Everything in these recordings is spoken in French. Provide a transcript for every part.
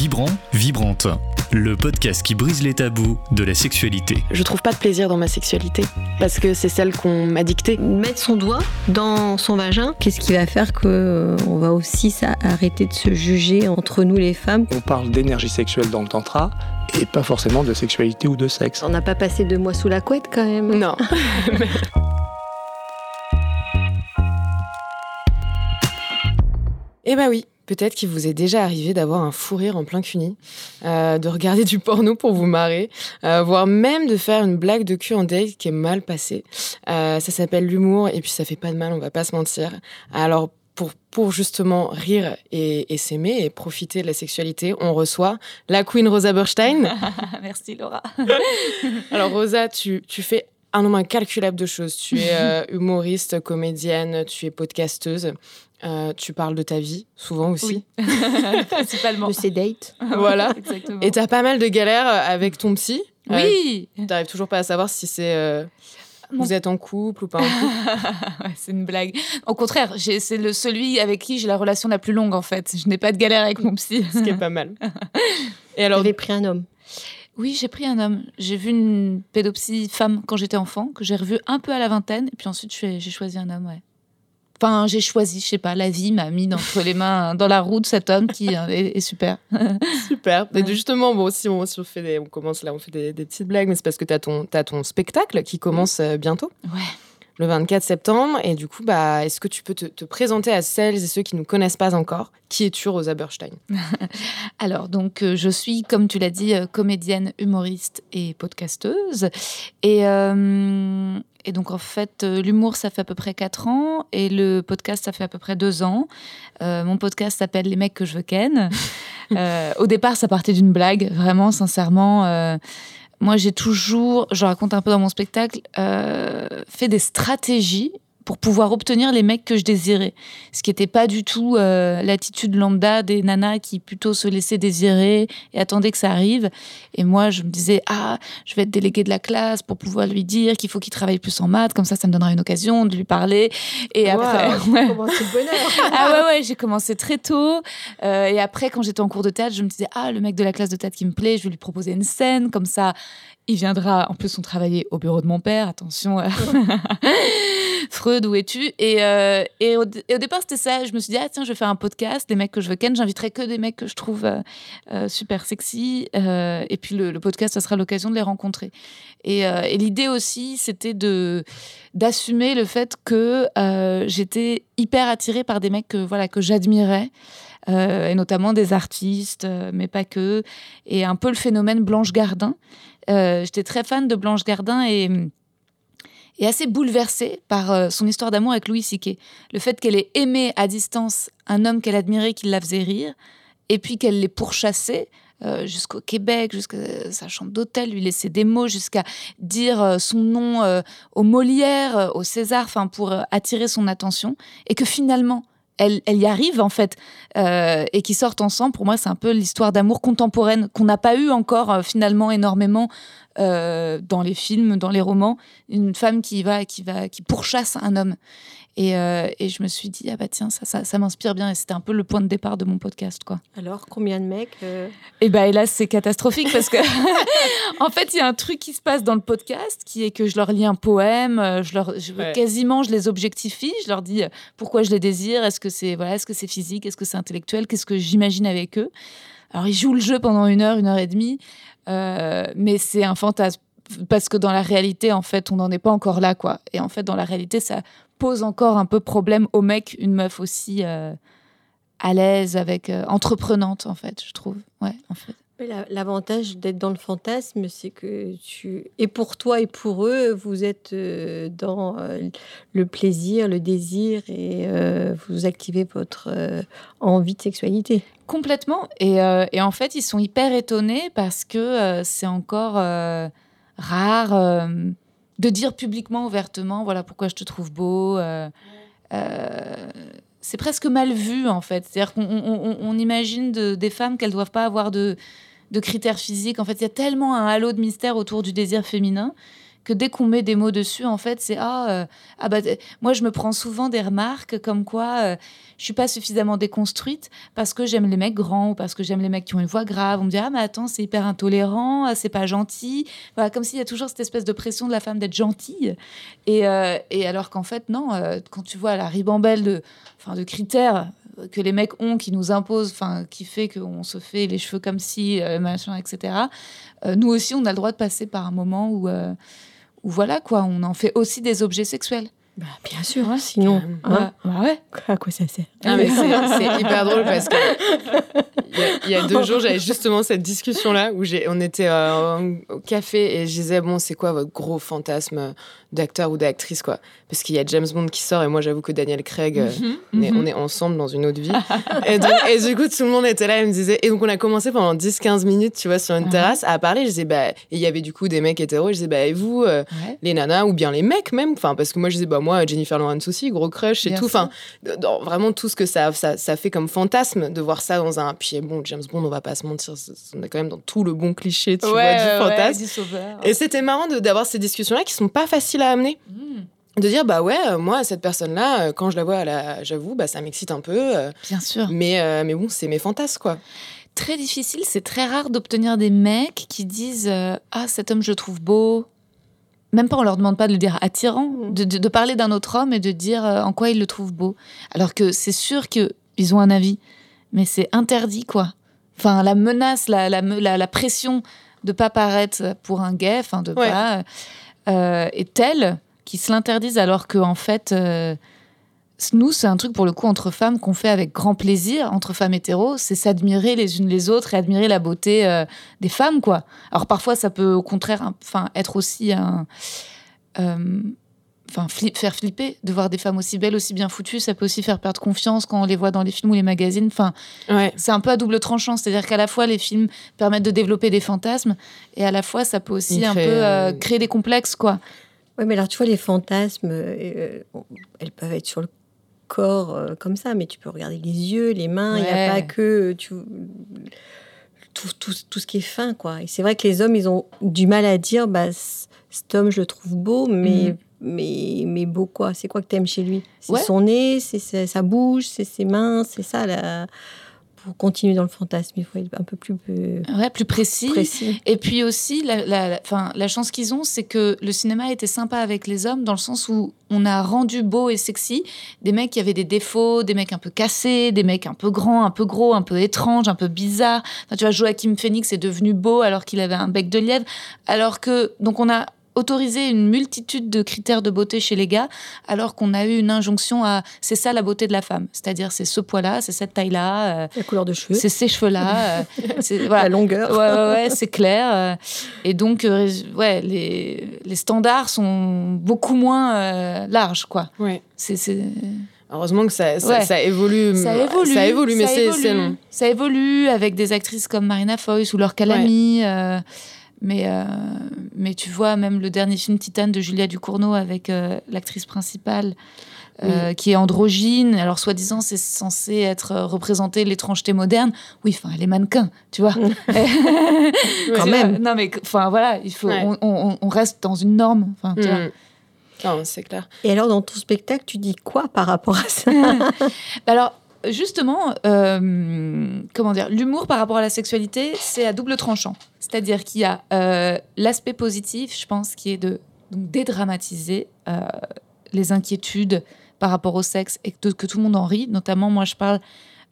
Vibrant, Vibrante, le podcast qui brise les tabous de la sexualité. Je trouve pas de plaisir dans ma sexualité parce que c'est celle qu'on m'a dictée. Mettre son doigt dans son vagin, qu'est-ce qui va faire que euh, on va aussi arrêter de se juger entre nous les femmes? On parle d'énergie sexuelle dans le tantra et pas forcément de sexualité ou de sexe. On n'a pas passé deux mois sous la couette quand même. Non. Eh bah oui, peut-être qu'il vous est déjà arrivé d'avoir un fou rire en plein cuni, euh, de regarder du porno pour vous marrer, euh, voire même de faire une blague de cul en date qui est mal passée. Euh, ça s'appelle l'humour et puis ça fait pas de mal, on va pas se mentir. Alors pour, pour, justement rire et, s'aimer et profiter de la sexualité, on reçoit la queen Rosa Burstein. Merci Laura. Alors Rosa, tu, tu, fais un nombre incalculable de choses. Tu es humoriste, comédienne, tu es podcasteuse. Euh, tu parles de ta vie, souvent aussi. Oui. Principalement. De ses dates. voilà. Exactement. Et tu as pas mal de galères avec ton psy? Oui. Euh, tu n'arrives toujours pas à savoir si c'est. Euh, vous êtes en couple ou pas en couple? C'est une blague. Au contraire, c'est le celui avec qui j'ai la relation la plus longue en fait. Je n'ai pas de galère avec mon psy. Ce qui est pas mal. Et alors, avez pris un homme oui, j'ai pris un homme. J'ai vu une pédopsie femme quand j'étais enfant, que j'ai revu un peu à la vingtaine, et puis ensuite j'ai choisi un homme, ouais. Enfin, j'ai choisi, je sais pas, la vie m'a mis entre les mains, dans la roue de cet homme qui euh, est, super. super. Et justement, bon, si on, fait des, on commence là, on fait des, petites blagues, mais c'est parce que tu as ton, as ton spectacle qui commence euh, bientôt. Ouais le 24 septembre. Et du coup, bah, est-ce que tu peux te, présenter à celles et ceux qui ne nous connaissent pas encore? Qui es-tu, Rosa Berstein Alors, donc, euh, je suis, comme tu l'as dit, euh, comédienne, humoriste et podcasteuse. Et, euh, et donc, en fait, l'humour, ça fait à peu près 4 ans. Et le podcast, ça fait à peu près 2 ans. mon podcast s'appelle Les mecs que je veux ken. au départ, ça partait d'une blague, vraiment, sincèrement moi, j'ai toujours, je raconte un peu dans mon spectacle, euh, fait des stratégies pour pouvoir obtenir les mecs que je désirais. Ce qui n'était pas du tout euh, l'attitude lambda des nanas qui plutôt se laissaient désirer et attendaient que ça arrive. Et moi, je me disais, ah, je vais être déléguée de la classe pour pouvoir lui dire qu'il faut qu'il travaille plus en maths, comme ça, ça me donnera une occasion de lui parler. Et après. Ouais. commencé le bonheur. ah ouais, ouais, j'ai commencé très tôt. Euh, et après, quand j'étais en cours de théâtre, je me disais, ah, le mec de la classe de théâtre qui me plaît, je vais lui proposer une scène, comme ça, il viendra. En plus, on travaillait au bureau de mon père, attention. Freud, où es-tu? Et, euh, et, au, départ, c'était ça. Je me suis dit, ah tiens, je vais faire un podcast, des mecs que je veux ken. J'inviterai que des mecs que je trouve euh, euh, super sexy. et puis le, podcast, ça sera l'occasion de les rencontrer. Et, et l'idée aussi, c'était de d'assumer le fait que j'étais hyper attirée par des mecs que, voilà, que j'admirais. et notamment des artistes, mais pas que. Et un peu le phénomène Blanche Gardin. J'étais très fan de Blanche Gardin et assez bouleversée par euh, son histoire d'amour avec Louis C.K. Le fait qu'elle ait aimé à distance un homme qu'elle admirait, qui la faisait rire, et puis qu'elle l'ait pourchassé euh, jusqu'au Québec, jusqu'à sa chambre d'hôtel, lui laisser des mots, jusqu'à dire euh, son nom au Molière, au César, enfin pour attirer son attention, et que finalement elle, y arrive en fait, et qui sortent ensemble. Pour moi, c'est un peu l'histoire d'amour contemporaine qu'on n'a pas eu encore finalement énormément euh, dans les films, dans les romans, une femme qui va, qui va, qui pourchasse un homme. Et, euh, et je me suis dit ah bah tiens ça, ça, ça m'inspire bien et c'était un peu le point de départ de mon podcast quoi. Alors combien de mecs Et euh eh bah hélas c'est catastrophique parce que en fait il y a un truc qui se passe dans le podcast qui est que je leur lis un poème, je leur quasiment je les objectifie, je leur dis pourquoi je les désire, est-ce que c'est voilà est-ce que c'est physique, est-ce que c'est intellectuel, qu'est-ce que j'imagine avec eux? Alors ils jouent le jeu pendant une heure, une heure et demie. Euh, mais c'est un fantasme parce que dans la réalité, en fait, on n'en est pas encore là, quoi. Et en fait, dans la réalité, ça pose encore un peu problème au mec, une meuf aussi euh, à l'aise, avec euh, entreprenante, en fait, je trouve. Ouais, en fait. L'avantage d'être dans le fantasme, c'est que tu et pour toi et pour eux, vous êtes euh, dans le plaisir, le désir et vous activez votre envie de sexualité. Complètement. Et, et, en fait, ils sont hyper étonnés parce que c'est encore rare de dire publiquement, ouvertement, voilà pourquoi je te trouve beau. c'est presque mal vu en fait. C'est-à-dire qu'on on, imagine de, des femmes qu'elles doivent pas avoir de de critères physiques. En fait, il y a tellement un halo de mystère autour du désir féminin que dès qu'on met des mots dessus, en fait, c'est ah, euh, ah bah, moi je me prends souvent des remarques comme quoi euh, je suis pas suffisamment déconstruite parce que j'aime les mecs grands ou parce que j'aime les mecs qui ont une voix grave. On me dit ah mais attends c'est hyper intolérant, ah, c'est pas gentil. Voilà, comme s'il y a toujours cette espèce de pression de la femme d'être gentille. Et, euh, et alors qu'en fait non, euh, quand tu vois la ribambelle de, enfin de critères que les mecs ont qui nous imposent, enfin qui fait qu'on se fait les cheveux comme si machin etc. Nous aussi on a le droit de passer par un moment où où voilà quoi, on en fait aussi des objets sexuels. Bah, bien sûr, sinon, hein, ouais. à quoi ça sert? Ah, mais c'est hyper drôle parce que il y a- il y, a deux jours, j'avais justement cette discussion-là où j'ai, on était euh, au café et je disais bon, c'est quoi votre gros fantasme d'acteur ou d'actrice quoi? Parce qu'il y a James Bond qui sort et moi j'avoue que Daniel Craig, euh, Mhm, on, est, mhm. on est ensemble dans une autre vie. et, donc- et du coup, tout le monde était là et me disait. Et donc on a commencé pendant 10-15 minutes, tu vois, sur une terrasse à parler. Je disais bah, et il y avait du coup des mecs hétéros. Je disais bah et vous euh, Ouais. les nanas ou bien les mecs même? Enfin parce que moi je disais bah moi Jennifer Lawrence aussi gros crush et Bien tout enfin vraiment tout ce que ça, ça ça fait comme fantasme de voir ça dans un puis bon James Bond on va pas se mentir on est quand même dans tout le bon cliché tu vois du fantasme du sauveur. et c'était marrant d'avoir ces discussions là qui sont pas faciles à amener Mm, de dire bah ouais euh, moi cette personne là quand je la vois la j'avoue bah ça m'excite un peu euh, bien sûr. mais euh, mais bon c'est mes fantasmes quoi Très difficile, c'est très rare d'obtenir des mecs qui disent euh, ah cet homme je le trouve beau. Même pas on leur demande pas de le dire attirant, Mhm. de, de- de parler d'un autre homme et de dire euh, en quoi il le trouve beau. Alors que c'est sûr que ils ont un avis, mais c'est interdit quoi. Enfin la menace, la, la, la, pression de pas paraître pour un gay, enfin de Ouais. pas euh, est telle qu'ils se l'interdisent alors que en fait euh, nous, c'est un truc pour le coup entre femmes qu'on fait avec grand plaisir, entre femmes hétéros, c'est s'admirer les unes les autres et admirer la beauté euh, des femmes, quoi. Alors parfois, ça peut au contraire, enfin, être aussi un, euh, enfin, fli- faire flipper de voir des femmes aussi belles, aussi bien foutues. Ça peut aussi faire perdre confiance quand on les voit dans les films ou les magazines. Enfin, ouais c'est un peu à double tranchant, c'est-à-dire qu'à la fois les films permettent de développer des fantasmes et à la fois ça peut aussi un peu euh, créer des complexes, quoi. Oui, mais alors tu vois, les fantasmes, euh, euh, elles peuvent être sur le corps euh, comme ça, mais tu peux regarder les yeux, les mains, il n'y a pas que tu, tout, tout, tout ce qui est fin, quoi. Et c'est vrai que les hommes, ils ont du mal à dire, bah, cet homme, je le trouve beau, mais, Mhm. mais, mais beau quoi C'est quoi que t'aimes chez lui? C'est Ouais. son nez, c'est sa, sa bouche, c'est ses mains, c'est ça, là. Pour continuer dans le fantasme, il faut être un peu plus, plus Ouais, plus précis. précis. Et puis aussi, la, la, la- enfin, la chance qu'ils ont, c'est que le cinéma était sympa avec les hommes dans le sens où on a rendu beau et sexy des mecs qui avaient des défauts, des mecs un peu cassés, des mecs un peu grands, un peu gros, un peu étranges, un peu bizarres. Enfin, tu vois, Joachim Phoenix est devenu beau alors qu'il avait un bec de lièvre. Alors que, donc on a autorisé une multitude de critères de beauté chez les gars, alors qu'on a eu une injonction à c'est ça la beauté de la femme, c'est-à-dire c'est ce poids-là, c'est cette taille-là, euh, La couleur de cheveux, c'est ces cheveux-là, euh, voilà, la longueur. Ouais, ouais, ouais, c'est clair. euh, Et donc, ouais, les, les standards sont beaucoup moins larges, quoi. ouais C'est, heureusement que ça ça, Ouais. ça évolue Ça évolue. ça évolue mais c'est long Ça évolue avec des actrices comme Marina Foïs ou Laure Calamy. euh, mais, euh, mais tu vois, même le dernier film Titane de Julia Ducournau avec euh, l'actrice principale. euh, qui est androgyne, alors soi-disant c'est censé être euh, représenté l'étrangeté moderne. Oui, enfin elle est mannequin, tu vois. Quand Tu même. vois, Non mais enfin voilà, il faut, Ouais. on, on- on reste dans une norme. Enfin, tu vois. Mm. non c'est clair Et alors, dans ton spectacle, tu dis quoi par rapport à ça? Bah Alors, justement, euh, comment dire, l'humour par rapport à la sexualité, c'est à double tranchant. C'est-à-dire qu'il y a euh, l'aspect positif, je pense, qui est de dédramatiser euh, les inquiétudes par rapport au sexe et que, tout le monde en rit. Notamment, moi, je parle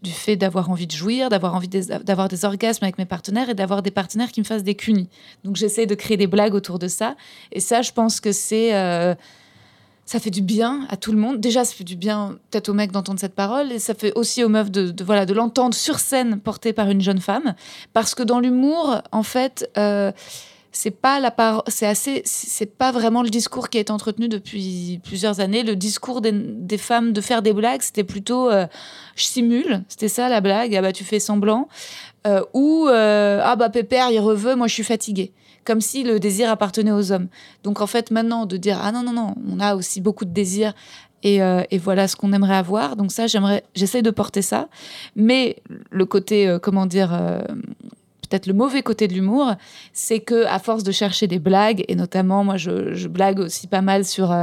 du fait d'avoir envie de jouir, d'avoir envie d'avoir des orgasmes avec mes partenaires et d'avoir des partenaires qui me fassent des cunis. Donc, j'essaie de créer des blagues autour de ça. Et ça, je pense que c'est... ça fait du bien à tout le monde. Déjà, ça fait du bien peut-être aux mecs d'entendre cette parole, et ça fait aussi aux meufs de, voilà de l'entendre sur scène portée par une jeune femme, parce que dans l'humour, en fait, euh, c'est pas la c'est assez, c'est pas vraiment le discours qui été entretenu depuis plusieurs années. Le discours des, femmes de faire des blagues, c'était plutôt euh, je simule, c'était ça la blague. Ah bah tu fais semblant, euh, ou ah bah pépère il reveut, moi je suis fatiguée comme si le désir appartenait aux hommes. Donc en fait, maintenant, de dire ah non, non, non, on a aussi beaucoup de désirs et, euh, voilà ce qu'on aimerait avoir. Donc ça, j'aimerais, j'essaie de porter ça. Mais le côté, euh, comment dire, euh, peut-être le mauvais côté de l'humour, c'est que à force de chercher des blagues, et notamment moi je, blague aussi pas mal sur,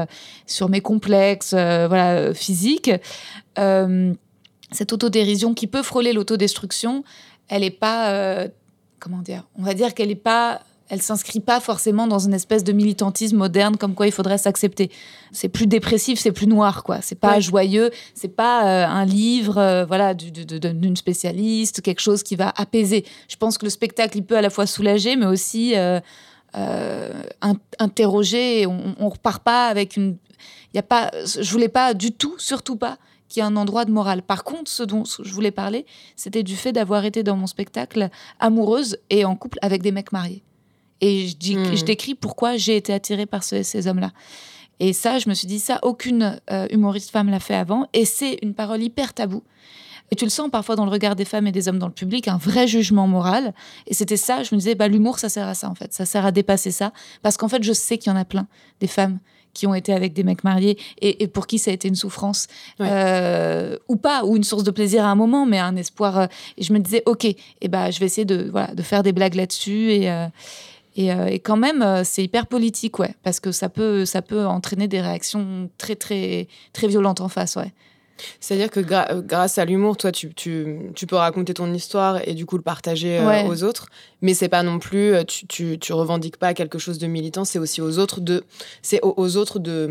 sur mes complexes voilà, physiques, cette autodérision qui peut frôler l'autodestruction, elle n'est pas, comment dire, on va dire qu'elle n'est pas elle s'inscrit pas forcément dans une espèce de militantisme moderne comme quoi il faudrait s'accepter. C'est plus dépressif, c'est plus noir quoi. C'est pas joyeux, c'est pas euh, un livre euh, voilà d'une spécialiste, quelque chose qui va apaiser. Je pense que le spectacle il peut à la fois soulager mais aussi euh, interroger. On, on repart pas avec une il y a pas je voulais pas du tout surtout pas qu'il y ait un endroit de morale. Par contre, ce dont je voulais parler, c'était du fait d'avoir été dans mon spectacle amoureuse et en couple avec des mecs mariés. Et je, dis, je hmm. décris pourquoi j'ai été attirée par ces hommes-là. Et ça, je me suis dit, ça, aucune euh, humoriste femme l'a fait avant. Et c'est une parole hyper taboue. Et tu le sens parfois dans le regard des femmes et des hommes dans le public, un vrai jugement moral. Et c'était ça, je me disais, bah, l'humour, ça sert à ça, en fait. Ça sert à dépasser ça. Parce qu'en fait, je sais qu'il y en a plein, des femmes qui ont été avec des mecs mariés et, pour qui ça a été une souffrance. Euh, ou pas, ou une source de plaisir à un moment, mais un espoir. Euh, et je me disais, OK, et eh bah, je vais essayer de, voilà, de faire des blagues là-dessus. Et. Euh, et, quand même, euh, c'est hyper politique, ouais, parce que ça peut, ça peut entraîner des réactions très, très, très violentes en face, ouais. C'est-à-dire que euh, grâce à l'humour, toi, tu, tu, tu, peux raconter ton histoire et du coup le partager aux autres, mais c'est pas non plus, tu, tu, tu, revendiques pas quelque chose de militant, c'est aussi aux autres de, c'est aux, aux, autres de,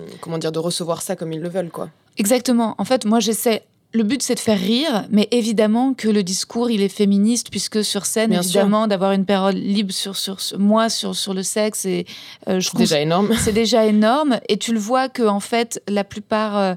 hum, comment dire, de recevoir ça comme ils le veulent, quoi. Exactement. En fait, moi, j'essaie le but, c'est de faire rire, mais évidemment que le discours, il est féministe, puisque sur scène, évidemment, d'avoir une parole libre sur, sur, moi, sur, sur le sexe, et, euh, je c'est déjà énorme. C'est déjà énorme. Et tu le vois que, en fait, la plupart euh,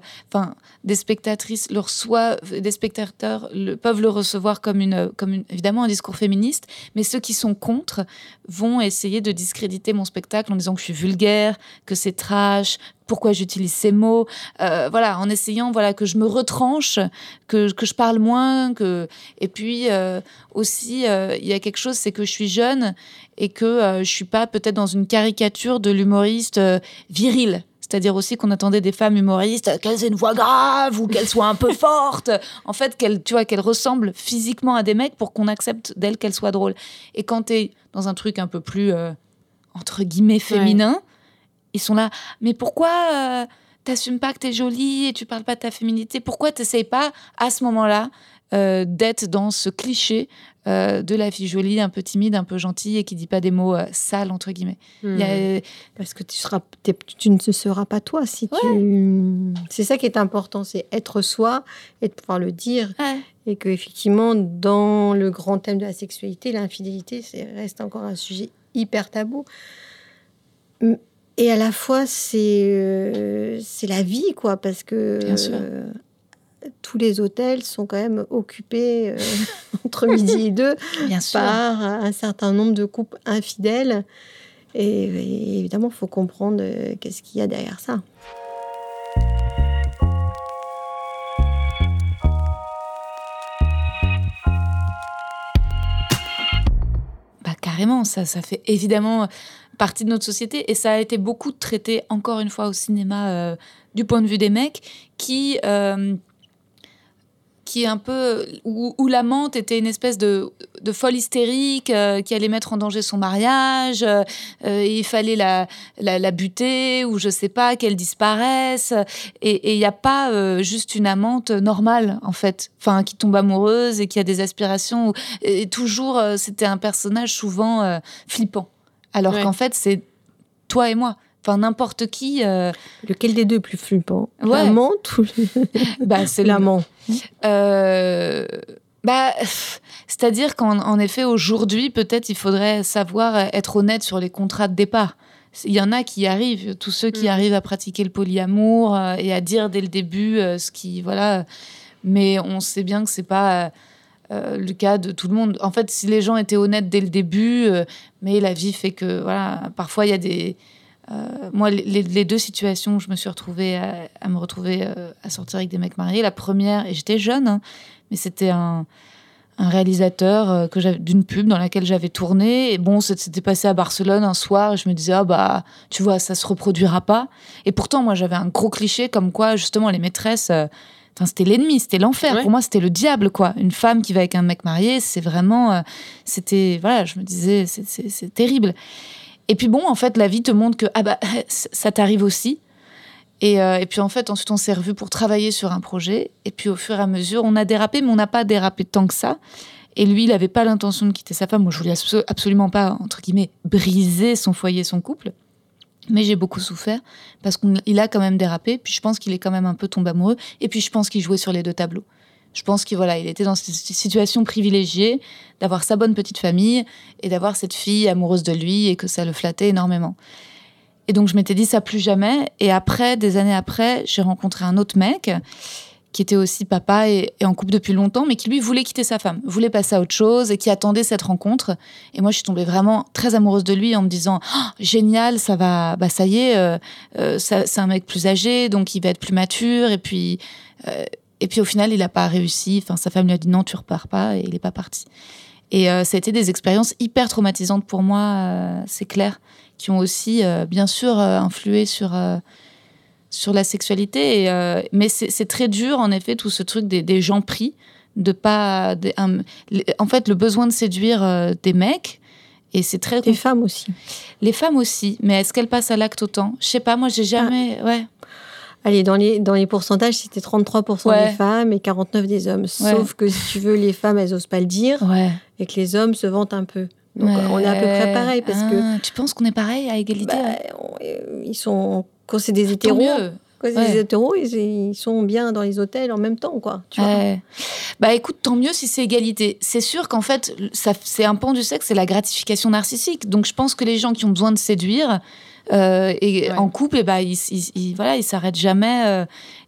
des spectatrices le reçoivent, des spectateurs le, peuvent le recevoir comme, une, comme une, évidemment un discours féministe, mais ceux qui sont contre vont essayer de discréditer mon spectacle en disant que je suis vulgaire, que c'est trash, pourquoi j'utilise ces mots, euh, voilà, en essayant voilà que je me retranche, que, que je parle moins, que et puis euh, aussi euh, il y a quelque chose, c'est que je suis jeune et que je suis pas peut-être dans une caricature de l'humoriste viril. C'est-à-dire aussi qu'on attendait des femmes humoristes qu'elles aient une voix grave ou qu'elles soient un peu fortes. En fait, qu'elles, tu vois, qu'elles ressemblent physiquement à des mecs pour qu'on accepte d'elles qu'elles soient drôles. Et quand tu es dans un truc un peu plus, entre guillemets, féminin, ils sont là. Mais pourquoi euh, t'assumes pas que t'es jolie et tu parles pas de ta féminité? Pourquoi t'essayes pas à ce moment-là euh, d'être dans ce cliché euh, de la fille jolie, un peu timide, un peu gentille et qui dit pas des mots sales entre guillemets? Hmm. Parce que tu seras, tu ne seras pas toi si tu. C'est ça qui est important, c'est être soi et de pouvoir le dire. Et que effectivement, dans le grand thème de la sexualité, l'infidélité, reste encore un sujet hyper tabou. Et à la fois, c'est euh, c'est la vie, quoi, parce que euh, tous les hôtels sont quand même occupés euh, entre midi et deux par un certain nombre de couples infidèles. Et, évidemment, il faut comprendre qu'est-ce qu'il y a derrière ça. Bah, carrément, ça, ça fait évidemment partie de notre société et ça a été beaucoup traité encore une fois au cinéma euh, du point de vue des mecs qui euh, qui est un peu où, où l'amante était une espèce de, de folle hystérique euh, qui allait mettre en danger son mariage il fallait la, la, buter ou je sais pas qu'elle disparaisse. Et il n'y a pas juste une amante normale en fait. Enfin qui tombe amoureuse et qui a des aspirations et toujours c'était un personnage souvent flippant alors qu'en fait, c'est toi et moi. Enfin, n'importe qui. Euh, Lequel des deux plus flippant L'amant ou bah, C'est l'amant. Euh, bah, c'est-à-dire qu'en effet, aujourd'hui, peut-être il faudrait savoir être honnête sur les contrats de départ. Il y en a qui arrivent, tous ceux qui mm. arrivent à pratiquer le polyamour euh, et à dire dès le début ce qui. Voilà. Mais on sait bien que c'est pas euh, le cas de tout le monde. En fait, si les gens étaient honnêtes dès le début, euh, mais la vie fait que, voilà, parfois il y a des. Euh, moi, les, deux situations où je me suis retrouvée à, me retrouver à sortir avec des mecs mariés, la première, et j'étais jeune, hein, mais c'était un, réalisateur que d'une pub dans laquelle j'avais tourné. Et bon, c'était passé à Barcelone un soir, et je me disais, ah bah, tu vois, ça se reproduira pas. Et pourtant, moi, j'avais un gros cliché comme quoi, justement, les maîtresses Enfin, c'était l'ennemi, c'était l'enfer. Ouais. Pour moi, c'était le diable, quoi. Une femme qui va avec un mec marié, c'est vraiment. euh, c'était. Voilà, je me disais, c'est- terrible. Et puis bon, en fait, la vie te montre que ah bah, ça t'arrive aussi. Et, euh, et puis en fait, ensuite, on s'est revus pour travailler sur un projet. Et puis au fur et à mesure, on a dérapé, mais on n'a pas dérapé tant que ça. Et lui, il n'avait pas l'intention de quitter sa femme. Moi, je voulais abso- absolument pas, entre guillemets, briser son foyer, son couple. Mais j'ai beaucoup souffert parce qu'il a quand même dérapé. Puis je pense qu'il est quand même un peu tombé amoureux. Et puis je pense qu'il jouait sur les deux tableaux. Je pense qu'il voilà, il était dans cette situation privilégiée d'avoir sa bonne petite famille et d'avoir cette fille amoureuse de lui et que ça le flattait énormément. Et donc je m'étais dit ça plus jamais. Et après, des années après, j'ai rencontré un autre mec qui était aussi papa et, en couple depuis longtemps, mais qui lui voulait quitter sa femme, voulait passer à autre chose et qui attendait cette rencontre. Et moi, je suis tombée vraiment très amoureuse de lui en me disant Oh, génial, ça va, bah ça y est, euh, euh, c'est un mec plus âgé, donc il va être plus mature. Et puis, euh, et puis au final, il n'a pas réussi. Enfin, sa femme lui a dit non, tu repars pas, et il n'est pas parti. Et euh, ça a été des expériences hyper traumatisantes pour moi, c'est clair, qui ont aussi, bien sûr, influé sur sur la sexualité. Et, euh, mais c'est très dur, en effet, tout ce truc des, des gens pris, de pas. des- en fait, le besoin de séduire euh, des mecs. Et c'est très. Les femmes aussi. Les femmes aussi. Mais est-ce qu'elles passent à l'acte autant? Je sais pas, moi, j'ai jamais. Ouais. Allez, dans les, dans les pourcentages, c'était 33% Ouais. des femmes et 49% des hommes. Sauf que si tu veux, les femmes, elles osent pas le dire Ouais. et que les hommes se vantent un peu. Donc on est à peu près pareil parce que Ah, Tu penses qu'on est pareil à égalité bah, euh, ils sont quand c'est des Tant hétéros, quand c'est Ouais. des hétéros, ils, ils sont bien dans les hôtels en même temps, quoi. Tu vois. Ouais. Bah écoute, tant mieux si c'est égalité. C'est sûr qu'en fait, ça, c'est un pan du sexe, c'est la gratification narcissique. Donc je pense que les gens qui ont besoin de séduire euh, et Ouais. en couple, et bah, ils, ils, ils- voilà, ils s'arrêtent jamais. euh,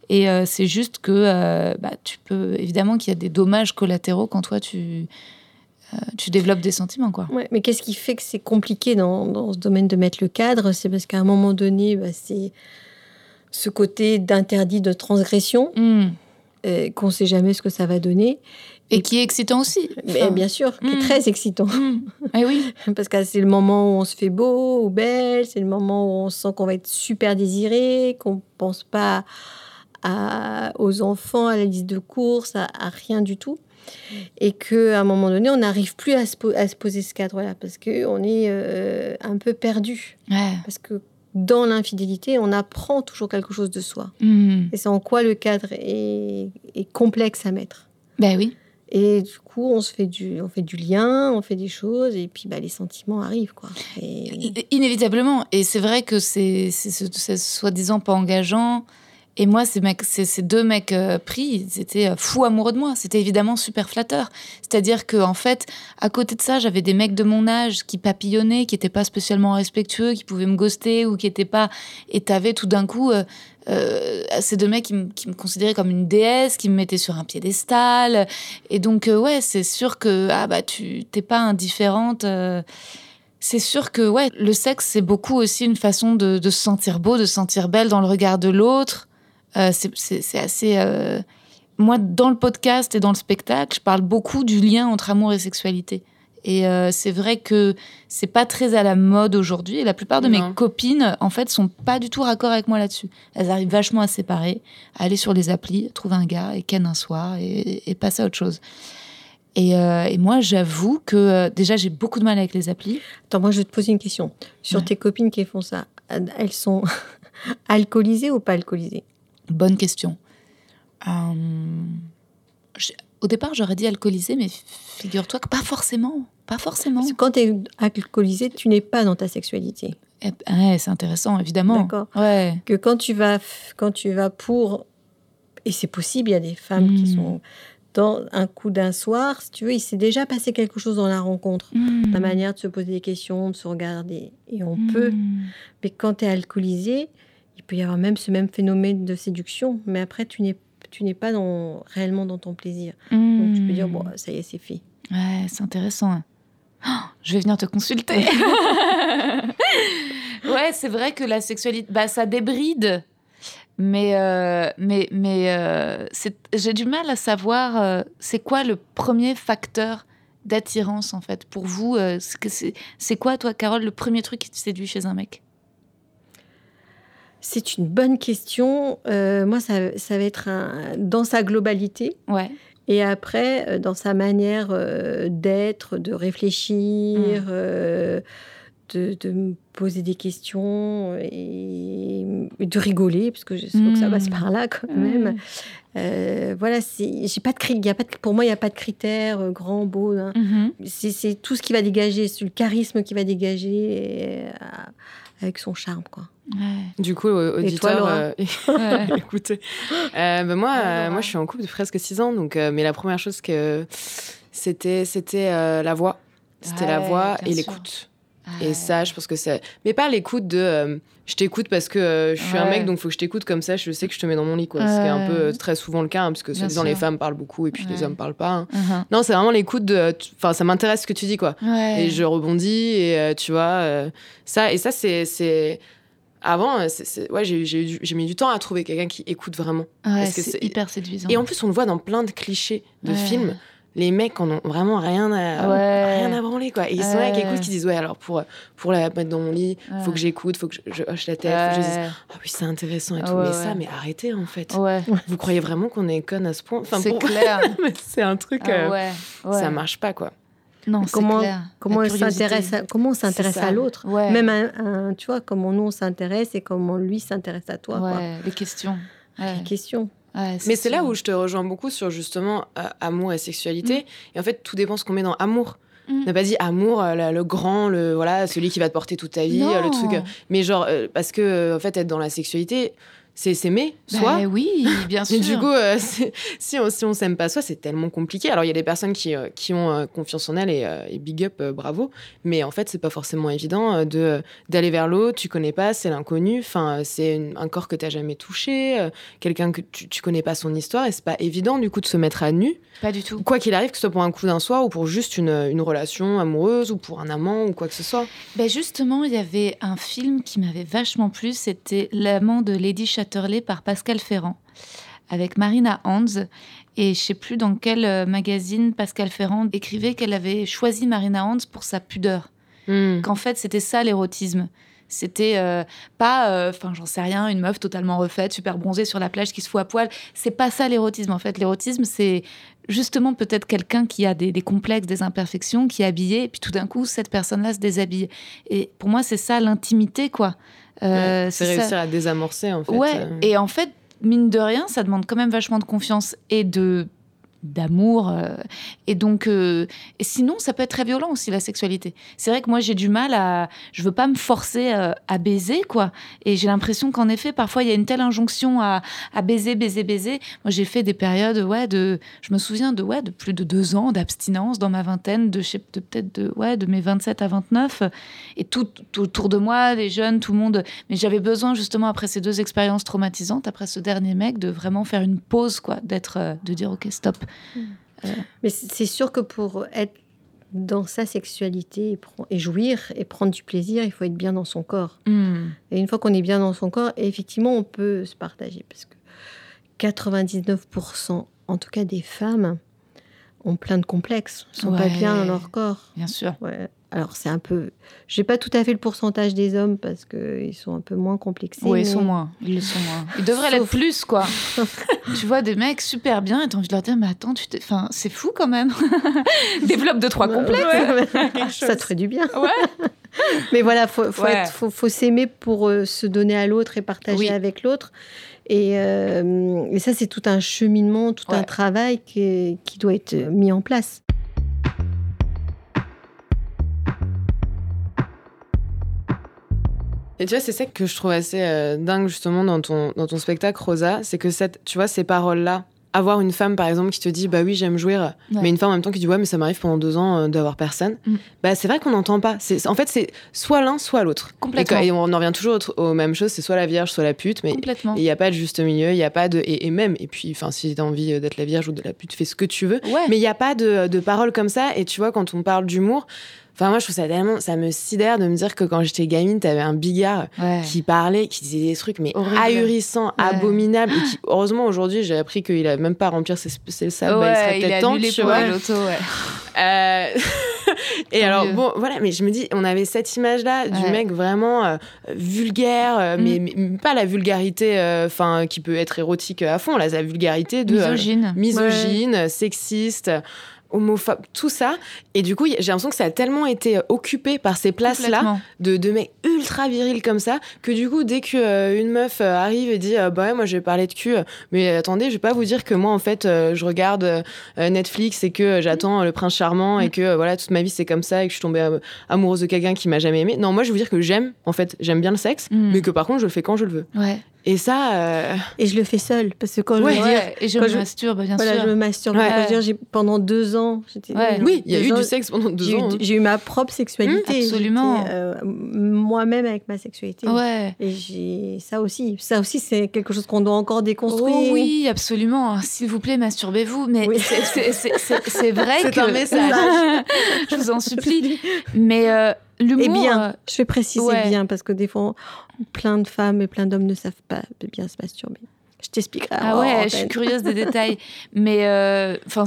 et euh, c'est juste que bah, tu peux évidemment qu'il y a des dommages collatéraux quand toi tu tu développes des sentiments quoi. Ouais, mais qu'est-ce qui fait que c'est compliqué dans, dans ce domaine de mettre le cadre? C'est parce qu'à un moment donné, bah, c'est ce côté d'interdit de transgression Hmm. euh, qu'on ne sait jamais ce que ça va donner. Et qui est excitant aussi. Mais Enfin, bien sûr, qui est Mm. très excitant. hmm. Eh oui. Parce que c'est le moment où on se fait beau ou belle, c'est le moment où on sent qu'on va être super désiré, qu'on pense pas à- aux enfants, à la liste de courses, à, à rien du tout. Et qu'à un moment donné, on n'arrive plus à se, po- à se poser ce cadre-là, parce qu'on est euh, un peu perdu. Ouais. Parce que dans l'infidélité, on apprend toujours quelque chose de soi. Hmm. Et c'est en quoi le cadre est, est complexe à mettre. Ben oui. Et du coup, on se fait du, on fait du lien, on fait des choses, et puis bah, les sentiments arrivent, quoi. Et... Inévitablement. Et c'est vrai que c'est ce- c'est soi-disant pas engageant. Et moi, ces, ces, deux mecs euh, pris, ils étaient euh, fous amoureux de moi. C'était évidemment super flatteur. C'est-à-dire que en fait, à côté de ça, j'avais des mecs de mon âge qui papillonnaient, qui n'étaient pas spécialement respectueux, qui pouvaient me ghoster ou qui n'étaient pas. Et t'avais tout d'un coup euh, ces deux mecs qui, me- considéraient comme une déesse, qui me mettaient sur un piédestal. Et donc, ouais, c'est sûr que ah bah tu t'es pas indifférente. c'est sûr que ouais, le sexe, c'est beaucoup aussi une façon de, de se sentir beau, de se sentir belle dans le regard de l'autre. Euh, c'est- assez. euh, Moi, dans le podcast et dans le spectacle, je parle beaucoup du lien entre amour et sexualité. Et euh, c'est vrai que c'est pas très à la mode aujourd'hui. Et la plupart de Non. mes copines, en fait, sont pas du tout raccord avec moi là-dessus. Elles arrivent vachement à se séparer, à aller sur les applis, trouver un gars et ken un soir et, et passer à autre chose. Et, euh, et moi, j'avoue que euh, déjà, j'ai beaucoup de mal avec les applis. Attends, moi, je vais te poser une question. Sur Ouais. tes copines qui font ça, elles sont alcoolisées ou pas alcoolisées? Bonne question. Euh, au départ, j'aurais dit alcoolisé, mais figure-toi que pas forcément. Pas forcément. Parce que quand tu es alcoolisé, tu n'es pas dans ta sexualité. Eh, Ouais, c'est intéressant, évidemment. D'accord. Ouais. Que quand tu vas, quand tu vas pour... Et c'est possible, il y a des femmes qui Mm. sont dans un coup d'un soir, si tu veux, il s'est déjà passé quelque chose dans la rencontre. La Mm. manière de se poser des questions, de se regarder. Et on Mm. peut. Mais quand tu es alcoolisé, il peut y avoir même ce même phénomène de séduction. Mais après, tu n'es tu n'es pas dans, réellement dans ton plaisir. Donc tu peux dire, Mm. bon, ça y est, c'est fait. Ouais, c'est intéressant. Oh, je vais venir te consulter. ouais, c'est vrai que la sexualité, bah, ça débride. Mais, euh, mais, mais euh, c'est- j'ai du mal à savoir euh, c'est quoi le premier facteur d'attirance en fait pour vous. c'est quoi toi, Carole, le premier truc qui te séduit chez un mec? C'est une bonne question. Euh, moi, ça, ça va être un- dans sa globalité. Ouais. Et après, euh, dans sa manière euh, d'être, de réfléchir, euh, de, de me poser des questions et, et de rigoler, parce que je sais que ça passe Mm. par là quand même. Euh, voilà, j'ai pas de, y a pas de- pour moi, il n'y a pas de critères grand, beau. hein. Mhm. C'est tout ce qui va dégager, c'est le charisme qui va dégager et, avec son charme. Quoi. Ouais. Du coup, auditeur, euh, écoutez, euh, bah, moi, euh, moi, je suis en couple depuis presque six ans, donc, euh, mais la première chose que c'était, c'était euh, la voix, c'était la voix et sûr. l'écoute. Et ça, je pense que c'est, mais pas l'écoute de, euh, je t'écoute parce que euh, je suis un mec, donc faut que je t'écoute comme ça, je sais que je te mets dans mon lit, quoi. Ce qui est un peu euh, très souvent le cas, hein, parce que soi-disant les femmes parlent beaucoup et puis les hommes parlent pas. hein. Mhm. Non, c'est vraiment l'écoute de, enfin, ça m'intéresse ce que tu dis, quoi. Ouais. Et je rebondis et euh, tu vois ça et ça c'est c'est avant ouais j'ai mis du temps à trouver quelqu'un qui écoute vraiment c'est hyper séduisant. et en plus on le voit dans plein de clichés de films les mecs en ont vraiment rien à Ouais. rien à branler quoi et ils sont là qui Ouais. écoutent qui disent ouais alors pour pour la mettre dans mon lit faut que j'écoute faut que je, je hoche la tête faut que je dise ah oui c'est intéressant et tout ouais, mais ouais. ça mais arrêtez en fait Ouais, vous croyez vraiment qu'on est conne à ce point? Enfin c'est pour- clair. mais c'est un truc Ah euh, ouais, ouais. ça marche pas quoi Non, Comment- clair. Comment, curiosité. s'intéresse à, comment on s'intéresse à l'autre? Ouais. Même un, un- tu vois, comment nous on s'intéresse et comment lui s'intéresse à toi. quoi. Les questions. Ouais. Les questions. Ouais, Mais c'est là où je te rejoins beaucoup sur justement euh, amour et sexualité. Et en fait, tout dépend ce qu'on met dans amour. Mm. On n'a pas dit amour, euh, le, le grand, le voilà, celui qui va te porter toute ta vie, euh, le truc. Mais genre, parce que en fait, être dans la sexualité, c'est s'aimer soi. Bah oui, bien sûr. Mais du coup, euh, si on si on s'aime pas soi, c'est tellement compliqué. Alors il y a des personnes qui, euh, qui ont euh, confiance en elles et, et big up, bravo. Mais en fait, c'est pas forcément évident de d'aller vers l'autre. Tu connais pas, c'est l'inconnu. Enfin, c'est un corps que t'as jamais touché, quelqu'un que tu, tu connais pas son histoire et c'est pas évident du coup de se mettre à nu. Pas du tout. Quoi qu'il arrive, que ce soit pour un coup d'un soir ou pour juste une, une relation amoureuse ou pour un amant ou quoi que ce soit. Ben justement, il y avait un film qui m'avait vachement plu, c'était L'amant de Lady Chatterley par Pascal Ferrand, avec Marina Hans. Et je sais plus dans quel euh, magazine Pascal Ferrand écrivait qu'elle avait choisi Marina Hans pour sa pudeur. Qu'en fait, c'était ça l'érotisme. C'était euh, pas, euh, enfin, j'en sais rien, une meuf totalement refaite, super bronzée sur la plage qui se fout à poil. C'est pas ça l'érotisme. En fait, l'érotisme, c'est justement peut-être quelqu'un qui a des, des complexes, des imperfections, qui est habillé, et puis tout d'un coup, cette personne-là se déshabille. Et pour moi, c'est ça l'intimité, quoi. Euh, Ouais, c'est ça. réussir à désamorcer en fait. Ouais, et en fait, mine de rien, ça demande quand même vachement de confiance et de d'amour euh, et donc euh, sinon ça peut être très violent aussi la sexualité. C'est vrai que moi j'ai du mal à je veux pas me forcer euh, à baiser quoi. Et j'ai l'impression qu'en effet parfois il y a une telle injonction à, baiser baiser baiser. Moi j'ai fait des périodes ouais de je me souviens de ouais de plus de deux ans d'abstinence dans ma vingtaine de, je de peut-être de ouais de mes 27 à 29 et tout, tout autour de moi les jeunes tout le monde mais j'avais besoin justement après ces deux expériences traumatisantes, après ce dernier mec, de vraiment faire une pause, quoi, d'être, de dire ok stop. Mais c- c'est sûr que pour être dans sa sexualité et, jouir et prendre du plaisir, il faut être bien dans son corps. Et une fois qu'on est bien dans son corps, effectivement, on peut se partager. Parce que 99%, en tout cas des femmes, ont plein de complexes, sont pas bien dans leur corps. Bien sûr. Ouais. Alors c'est un peu... J'ai pas tout à fait le pourcentage des hommes parce qu'ils sont un peu moins complexés. Oui, ils mais- sont moins. Ils le sont moins. Ils devraient l'être Sauf- plus, quoi. tu vois des mecs super bien et t'as envie de leur dire mais attends, tu enfin c'est fou quand même. Développe deux trois complexes. ouais. Ça te ferait du bien. Ouais. Mais voilà, faut, faut, Ouais. être- faut, faut s'aimer pour euh, se donner à l'autre et partager Oui. avec l'autre. Et, euh, et ça, c'est tout un cheminement, tout un travail qui, qui doit être mis en place. Et tu vois, c'est ça que je trouve assez euh, dingue justement dans ton, dans ton spectacle, Rosa, c'est que cette, tu vois, ces paroles-là, avoir une femme par exemple qui te dit bah oui j'aime jouir, Ouais. mais une femme en même temps qui dit ouais mais ça m'arrive pendant deux ans euh, d'avoir personne, Mm. bah c'est vrai qu'on n'entend pas. C'est, en fait c'est soit l'un soit l'autre. Complètement. Et, on en revient toujours au- aux mêmes choses, c'est soit la vierge soit la pute, mais il n'y a pas de juste milieu, il y a pas de et, et même et puis enfin si t'as envie d'être la vierge ou de la pute, fais ce que tu veux. Ouais. Mais il n'y a pas de, de paroles comme ça. Et tu vois, quand on parle d'humour, enfin, moi, je trouve ça tellement. Ça me sidère de me dire que quand j'étais gamine, t'avais un bigard Ouais. qui parlait, qui disait des trucs, mais Horrible. ahurissants, Ouais. abominables. Et qui, heureusement, aujourd'hui, j'ai appris qu'il a même pas à remplir ses, ses salles. bah, il serait peut-être temps, tu vois. l'auto. Euh, Et alors, mieux. bon, voilà, mais je me dis, on avait cette image-là du mec vraiment euh, vulgaire, euh, Mm. mais, mais pas la vulgarité enfin qui peut être érotique à fond, là, la vulgarité de. euh, Misogyne. misogyne, sexiste, homophobe, tout ça. Et du coup, j'ai l'impression que ça a tellement été euh, occupé par ces places-là de, de mecs ultra virils comme ça que du coup, dès que euh, une meuf euh, arrive et dit euh, bah ouais, moi je vais parler de cul, mais attendez, je vais pas vous dire que moi en fait je regarde Netflix et que j'attends le prince charmant et que euh, voilà toute ma vie c'est comme ça et que je suis tombée amoureuse de quelqu'un qui m'a jamais aimé. Non, moi je vais vous dire que j'aime en fait, j'aime bien le sexe, Mm. mais que par contre je le fais quand je le veux. Ouais. Et ça, euh, Et je le fais seule parce que quand je Ouais. veux dire, Ouais, et je quand me je- masturbe, bien voilà, sûr. je me masturbe. Ouais. Quand je veux dire, j'ai pendant deux ans, Ouais. genre, oui, il y a eu ans, du sexe pendant deux J'ai eu, ans. hein. j'ai eu ma propre sexualité. Mmh, absolument. Euh, moi-même avec ma sexualité. Ouais. Et j'ai ça aussi. Ça aussi, c'est quelque chose qu'on doit encore déconstruire. Oh oui, absolument. S'il vous plaît, masturbez-vous. Mais Oui. c'est- c'est- c'est c'est- c'est vrai C'est que... un message. je vous en supplie. Mais euh, l'humour... Et bien, euh, je vais préciser ouais. bien parce que des fois, plein de femmes et plein d'hommes ne savent pas bien se masturber. Je t'expliquerai. Ah ouais, je suis curieuse des détails. Mais euh, enfin,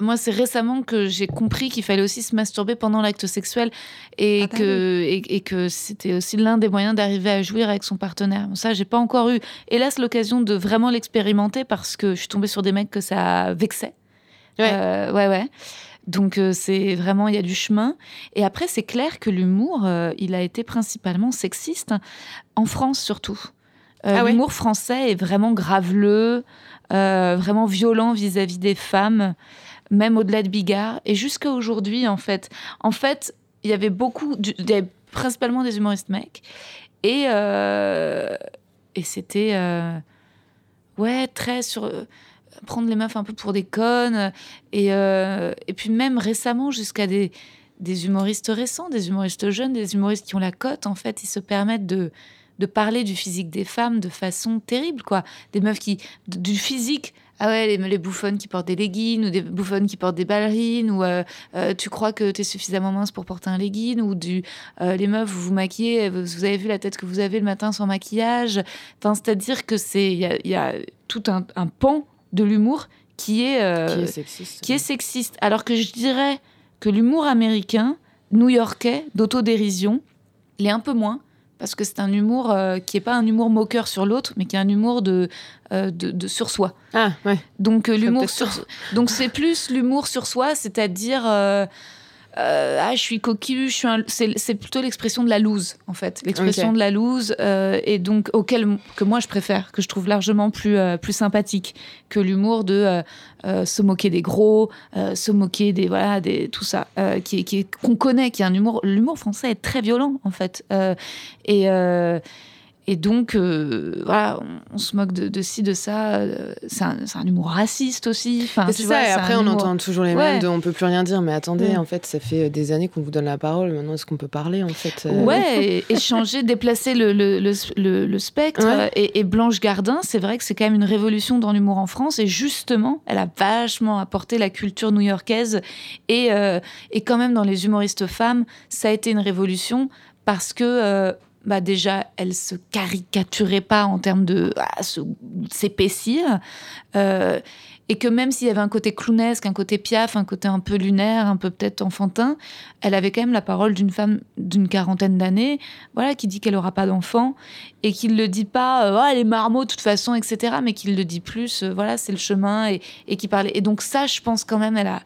moi, c'est récemment que j'ai compris qu'il fallait aussi se masturber pendant l'acte sexuel et Ah bah que et, et que c'était aussi l'un des moyens d'arriver à jouir avec son partenaire. Bon, ça, j'ai pas encore eu, hélas, l'occasion de vraiment l'expérimenter parce que je suis tombée sur des mecs que ça vexait. Ouais. Euh, ouais, ouais. Donc euh, c'est vraiment il y a du chemin. Et après, c'est clair que l'humour, euh, il a été principalement sexiste en France surtout. Euh, Ah ouais L'humour français est vraiment graveleux, vraiment violent vis-à-vis des femmes, même au-delà de Bigard, et jusqu'à aujourd'hui en fait. En fait, il y avait beaucoup, du- des- principalement des humoristes mecs, et et c'était ouais très sur prendre les meufs un peu pour des connes, et euh, et puis même récemment jusqu'à des des humoristes récents, des humoristes jeunes, des humoristes qui ont la cote, en fait, ils se permettent de, de parler du physique des femmes de façon terrible, quoi. Des meufs qui. du physique. Ah ouais, les, les bouffonnes qui portent des leggings, ou des bouffonnes qui portent des ballerines, ou euh, euh, tu crois que tu es suffisamment mince pour porter un legging, ou du. euh, les meufs, vous vous maquillez, vous, avez vu la tête que vous avez le matin sans maquillage. Enfin, c'est-à-dire que c'est. Il y a, tout un pan de l'humour qui est. euh, qui est sexiste. qui est sexiste. Alors que je dirais que l'humour américain, new-yorkais, d'autodérision, il est un peu moins. Parce que c'est un humour euh, qui n'est pas un humour moqueur sur l'autre, mais qui est un humour de, euh, de, de sur soi. Ah, ouais. Donc euh, l'humour sur donc c'est plus l'humour sur soi, c'est-à-dire euh, ah je suis coquille, je suis un... c'est c'est plutôt l'expression de la loose en fait, l'expression de la loose euh, et donc auquel que moi je préfère, que je trouve largement plus euh, plus sympathique que l'humour de euh, euh, se moquer des gros, euh, se moquer des voilà des tout ça euh, qui est- qui est- qu'on connaît, qui est un humour l'humour français est très violent en fait. Euh, et euh, et donc, euh, voilà, on, on se moque de, de ci, de ça. euh, C'est un, humour raciste aussi. Enfin, c'est vois, ça, et après on humour- entend toujours les Ouais. mêmes de on peut plus rien dire, mais attendez, Mm. en fait, ça fait des années qu'on vous donne la parole, maintenant est-ce qu'on peut parler en fait euh, Ouais, et, et changer, déplacer le, le, le, le- le spectre. Ouais. euh, Et, et Blanche Gardin, c'est vrai que c'est quand même une révolution dans l'humour en France. Et justement, elle a vachement apporté la culture new-yorkaise. Et, euh, et quand même, dans les humoristes femmes, ça a été une révolution parce que. euh, bah déjà, elle se caricaturait pas en termes de ah, s'épaissir. Euh, et que même s'il y avait un côté clownesque, un côté piaf, un côté un peu lunaire, un peu peut-être enfantin, elle avait quand même la parole d'une femme d'une quarantaine d'années, voilà, qui dit qu'elle aura pas d'enfant et qui ne le dit pas, euh, Ah, elle est marmot de toute façon, etc., mais qui le dit plus, euh, voilà, c'est le chemin et, qui parlait. Et donc ça, je pense quand même, elle a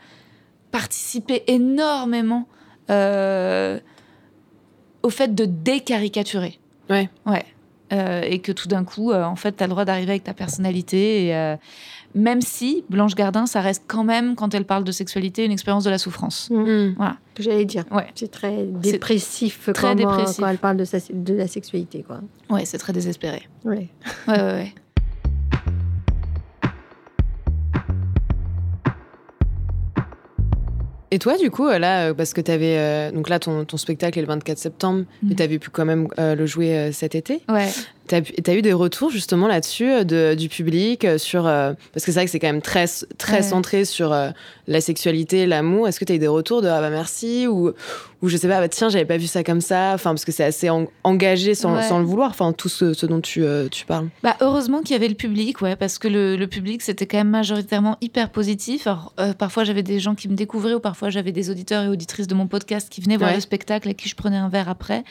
participé énormément au fait de décaricaturer. Ouais. Ouais. Euh, et que tout d'un coup, euh, en fait, tu as le droit d'arriver avec ta personnalité. Et, euh, même si Blanche Gardin, ça reste quand même, quand elle parle de sexualité, une expérience de la souffrance. Mm. que j'allais dire. Ouais. C'est très dépressif, très quand, dépressif. quand elle parle de, sa- de la sexualité. Quoi. Ouais, c'est très désespéré. Ouais. Ouais, ouais, ouais. Et toi, du coup, euh, là, euh, parce que tu avais. donc là, ton, ton spectacle est le 24 septembre, mais Mhm. tu avais pu quand même euh, le jouer euh, cet été. Ouais. T'as as eu des retours justement là-dessus euh, de- du public euh, sur euh, parce que c'est vrai que c'est quand même très très Ouais. centré sur euh, la sexualité, l'amour. Est-ce que tu as eu des retours de ah bah merci ou ou je sais pas bah tiens j'avais pas vu ça comme ça. Enfin parce que c'est assez en- engagé sans, Ouais. sans le vouloir. Enfin tout ce, ce dont tu euh, tu parles. Bah, heureusement qu'il y avait le public, ouais, parce que le, le public, c'était quand même majoritairement hyper positif. Alors, parfois, j'avais des gens qui me découvraient, ou parfois, j'avais des auditeurs et auditrices de mon podcast qui venaient voir le spectacle et qui je prenais un verre après.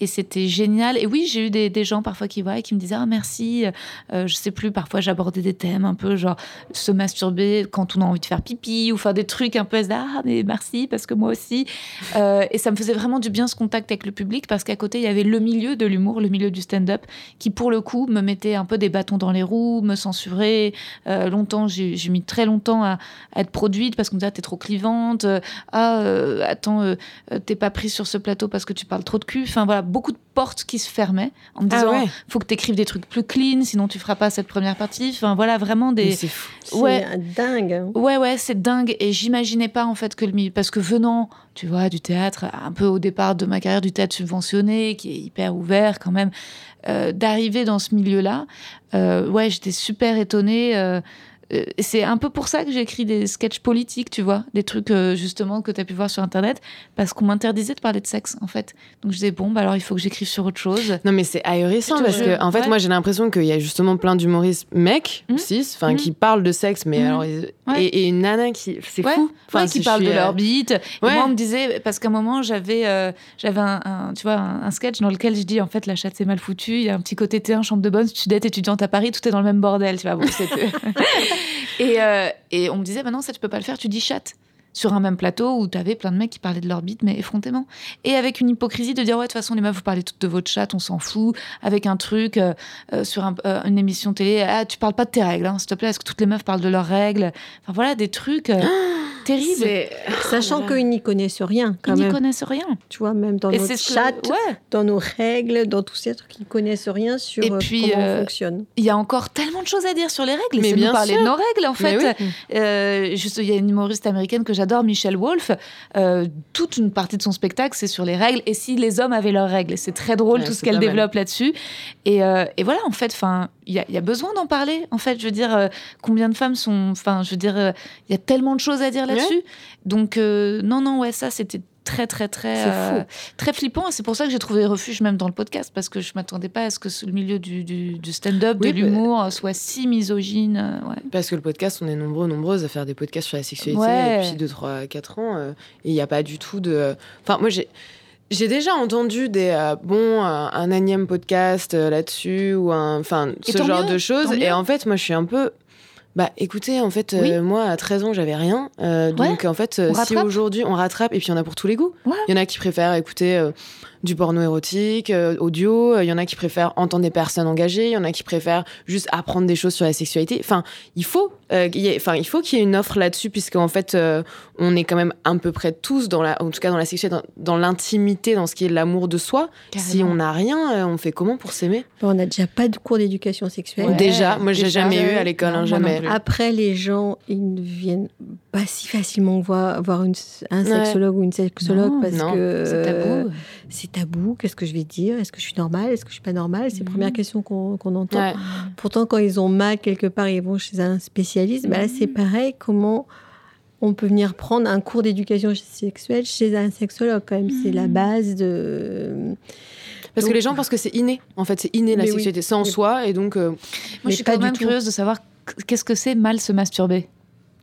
Et c'était génial. Et oui, j'ai eu des, gens parfois qui voient qui me disaient Ah, merci. Euh, je sais plus, parfois j'abordais des thèmes un peu genre se masturber quand on a envie de faire pipi ou faire des trucs un peu Ah, mais merci, parce que moi aussi. Euh, et ça me faisait vraiment du bien ce contact avec le public parce qu'à côté, il y avait le milieu de l'humour, le milieu du stand-up qui, pour le coup, me mettait un peu des bâtons dans les roues, me censurait. Euh, longtemps, j'ai mis très longtemps à, à être produite parce qu'on me disait Ah, t'es trop clivante. Euh, ah, attends, t'es pas prise sur ce plateau parce que tu parles trop de cul. Enfin voilà, beaucoup de portes qui se fermaient en me Ah disant ouais. faut que t'écrives des trucs plus clean, sinon tu feras pas cette première partie. Enfin voilà, vraiment des. c'est Ouais. dingue. hein. Ouais, ouais, c'est dingue. Et j'imaginais pas, en fait, que le milieu. Parce que venant, tu vois, du théâtre, un peu au départ de ma carrière, du théâtre subventionné, qui est hyper ouvert quand même, euh, d'arriver dans ce milieu-là, euh, ouais, j'étais super étonnée. euh, c'est un peu pour ça que j'ai écrit des sketchs politiques, tu vois, des trucs euh, justement que tu as pu voir sur Internet, parce qu'on m'interdisait de parler de sexe, en fait. Donc je disais, bon, bah alors il faut que j'écrive sur autre chose. Non mais c'est ahurissant parce que en fait ouais. moi j'ai l'impression qu'il y a justement plein d'humoristes mecs Mhm. cis enfin Mhm. qui parlent de sexe mais Mhm. alors Ouais. et, et une nana qui c'est Ouais, fou. Qui suis, de euh, leur bite. Et moi, on me disait, parce qu'à un moment, j'avais euh, j'avais un, un- tu vois, un, un sketch dans lequel je dis, en fait, la chatte, c'est mal foutu. Il y a un petit côté T1, chambre de bonne, studette, étudiante à Paris, tout est dans le même bordel. Tu vois, bon, et, euh, et on me disait, bah non, ça, tu peux pas le faire, tu dis chatte. Sur un même plateau où tu avais plein de mecs qui parlaient de leur bite, mais effrontément. Et avec une hypocrisie de dire, ouais, de toute façon, les meufs, vous parlez toutes de votre chatte, on s'en fout. Avec un truc euh, euh, sur un- une émission télé, ah, tu parles pas de tes règles, hein, s'il te plaît, est-ce que toutes les meufs parlent de leurs règles? Enfin voilà, des trucs terribles. c'est- Sachant Voilà. qu'ils n'y connaissent rien, Ils n'y connaissent rien. Tu vois, même dans Et notre que- chat, ouais. dans nos règles, dans tous ces trucs, ils ne connaissent rien sur Et euh, puis, comment euh, on fonctionne. Il y a encore tellement de choses à dire sur les règles. Mais bien parler sûr. de nos règles, en fait. oui. Euh, juste, il y a une humoriste américaine que j'adore, Michelle Wolf. Euh, toute une partie de son spectacle, c'est sur les règles. Et si les hommes avaient leurs règles, c'est très drôle Ouais, tout ce qu'elle développe là-dessus. Et, euh, et voilà, en fait, enfin, il y a, il y a besoin d'en parler. En fait, je veux dire, euh, combien de femmes sont, enfin, je veux dire, euh, il y a tellement de choses à dire là-dessus. Donc, euh, non, non, ouais, ça, c'était très, très, très, euh, très flippant. Et c'est pour ça que j'ai trouvé refuge même dans le podcast, parce que je m'attendais pas à ce que le milieu du, du- du stand-up, Oui, de bah- l'humour, soit si misogyne. euh, ouais. Parce que le podcast, on est nombreux, nombreuses à faire des podcasts sur la sexualité Ouais. depuis 2, 3, 4 ans. euh, et il n'y a pas du tout de. Enfin, moi, j'ai. J'ai déjà entendu des euh, bon un, un énième podcast euh, là-dessus ou un enfin ce genre mieux, de choses et en fait moi je suis un peu bah écoutez en fait euh, moi à 13 ans j'avais rien. Euh, donc en fait euh, On si aujourd'hui on rattrape et puis il y en a pour tous les goûts. Ouais. il y en a qui préfèrent écouter euh, du porno érotique euh, audio euh, il y en a qui préfèrent entendre des personnes engagées il y en a qui préfèrent juste apprendre des choses sur la sexualité enfin il faut euh, qu'il y ait- enfin il faut qu'il y ait une offre là-dessus puisque en fait euh, on est quand même à peu près tous dans la en tout cas dans la sexualité dans, dans l'intimité dans ce qui est l'amour de soi si on n'a rien euh, on fait comment pour s'aimer? On n'a déjà pas de cours d'éducation sexuelle. Ouais. déjà moi j'ai jamais eu à l'école Non, hein, jamais. Après, les gens, ils ne viennent pas si facilement voir, voir une- un Ouais. sexologue ou une sexologue Non, parce non, que C'est tabou. Tabou. Qu'est-ce que je vais dire? Est-ce que je suis normale? Est-ce que je suis pas normale? C'est la Mhm. première question qu'on entend. Ouais. Pourtant, quand ils ont mal quelque part, ils vont chez un spécialiste. Bah là, c'est pareil. Comment on peut venir prendre un cours d'éducation sexuelle chez un sexologue quand même? C'est la Mhm. base de. parce que les gens pensent que c'est inné en fait c'est inné la Mais oui. sexualité c'est en Mais- soi et donc euh, Moi, Mais je suis pas quand même tout. curieuse de savoir qu'est-ce que c'est mal se masturber?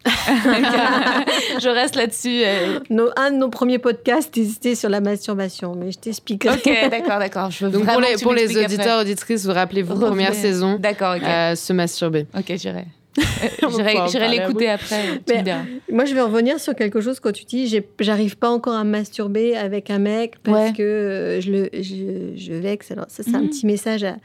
Je reste là-dessus. euh. Nos- un de nos premiers podcasts, c'était sur la masturbation, mais je t'explique. Ok, d'accord, d'accord. Donc pour les pour après. auditeurs auditrices vous rappelez-vous première saison D'accord, euh, se masturber Ok, j'irai. J'irai l'écouter après. Tu Mais- me diras. Moi, je vais revenir sur quelque chose quand tu dis j'arrive pas encore à me masturber avec un mec parce Ouais. que euh, je, le, je, je vexe. Alors, ça, c'est un Mhm. petit message à,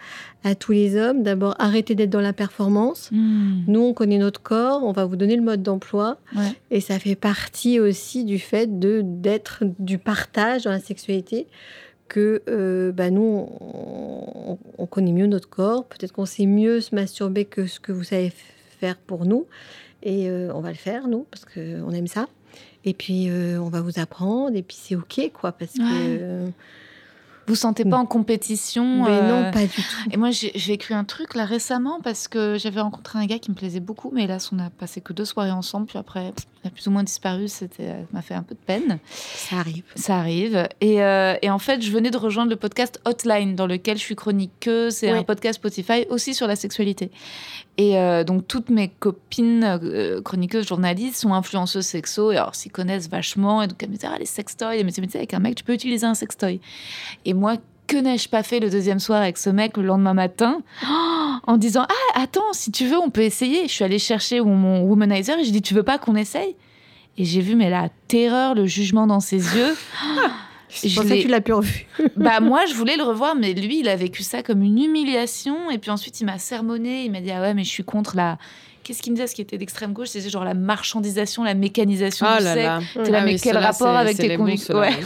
à tous les hommes. D'abord, arrêtez d'être dans la performance. Hmm. Nous, on connaît notre corps, on va vous donner le mode d'emploi. Ouais. Et ça fait partie aussi du fait de d'être du partage dans la sexualité que euh, bah, nous, on, on connaît mieux notre corps. Peut-être qu'on sait mieux se masturber que ce que vous savez f- faire pour nous. Et euh, on va le faire, nous, parce qu'on aime ça. Et puis, euh, on va vous apprendre. Et puis, c'est OK, quoi, parce que... Ouais. euh, vous sentez pas en compétition Mais euh, non, pas du tout. Et moi, j'ai écrit un truc là récemment parce que j'avais rencontré un gars qui me plaisait beaucoup, mais hélas, on a passé que deux soirées ensemble, puis après, il a plus ou moins disparu. C'était, m'a fait un peu de peine. Ça arrive. Ça arrive. Et, euh, et en fait, je venais de rejoindre le podcast Hotline, dans lequel je suis chroniqueuse. C'est un podcast Spotify aussi sur la sexualité. Et euh, donc, toutes mes copines euh, chroniqueuses, journalistes, sont influenceuses sexo. Et alors, s'y connaissent vachement. Et donc, elles me disaient, ah, les sextoys. Elles me disaient, mais tu sais, avec un mec, tu peux utiliser un sextoy. Et moi, que n'ai-je pas fait le deuxième soir avec ce mec le lendemain matin en disant Ah, attends, si tu veux, on peut essayer. Je suis allée chercher mon- womanizer et j'ai dit Tu veux pas qu'on essaye? Et j'ai vu, mais la terreur, le jugement dans ses yeux. C'est Je pour ça que tu l'as plus revu. bah, moi, je voulais le revoir, mais lui, il a vécu ça comme une humiliation. Et puis ensuite, il m'a sermonné. Il m'a dit Ah ouais, mais je suis contre la. Qu'est-ce qu'il me disait Ce qui était d'extrême gauche, c'était genre la marchandisation, la mécanisation Oh du là sexe. là. T'es là, Ah mais oui, quel rapport avec tes convictions. Ouais.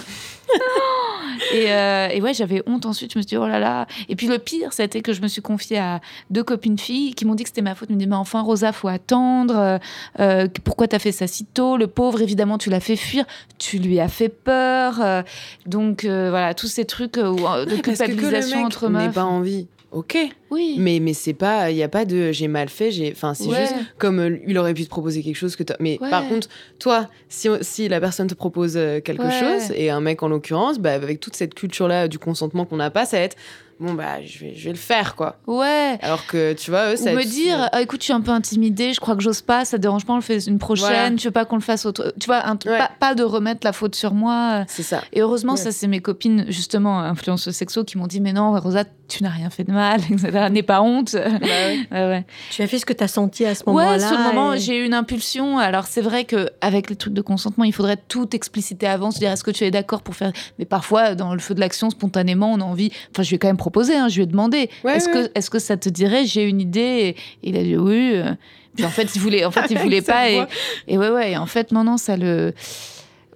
Et, euh, et ouais, j'avais honte ensuite. Je me suis dit, oh là là. Et puis le pire, c'était que je me suis confiée à deux copines filles qui m'ont dit que c'était ma faute. Ils me disaient, mais enfin, Rosa, faut attendre. Euh, euh, pourquoi t'as fait ça si tôt? Le pauvre, évidemment, tu l'as fait fuir. Tu lui as fait peur. Donc euh, voilà, tous ces trucs de Parce que que le culpabilisation mec entre meufs. pas envie. Ok, Oui. mais mais c'est pas, il y a pas de j'ai mal fait, j'ai, enfin c'est Ouais. juste comme euh, il aurait pu te proposer quelque chose que t'as- mais Ouais. par contre toi si si la personne te propose euh, quelque Ouais. chose et un mec en l'occurrence, bah avec toute cette culture là du consentement qu'on n'a pas, ça va être bon bah je vais je vais le faire quoi. Ouais. Alors que tu vois eux Ou ça va me être- dire, ah, écoute, je suis un peu intimidée, je crois que j'ose pas, ça te dérange pas, on le fait une prochaine, Voilà. tu veux pas qu'on le fasse autre. Tu vois, un, Ouais. pas, pas de remettre la faute sur moi. c'est ça. Et heureusement, Ouais. ça, c'est mes copines, justement, influenceuses sexo, qui m'ont dit, mais non, Rosa, tu n'as rien fait de mal, etc. N'aie pas honte. Bah ouais. Ouais, ouais. Tu as fait ce que tu as senti à ce moment-là. Ouais, sur le moment, et- j'ai eu une impulsion. Alors, c'est vrai qu'avec les trucs de consentement, il faudrait tout expliciter avant, se dire est-ce que tu es d'accord pour faire. Mais parfois, dans le feu de l'action, spontanément, on a envie. Enfin, je ai quand même proposé, hein, je lui ai demandé Ouais, est-ce ouais. que, est que ça te dirait J'ai une idée. Et il a dit oui. euh. Puis en fait, il voulait, en fait, il voulait pas. Et, et ouais, ouais. et en fait, non, non, ça le.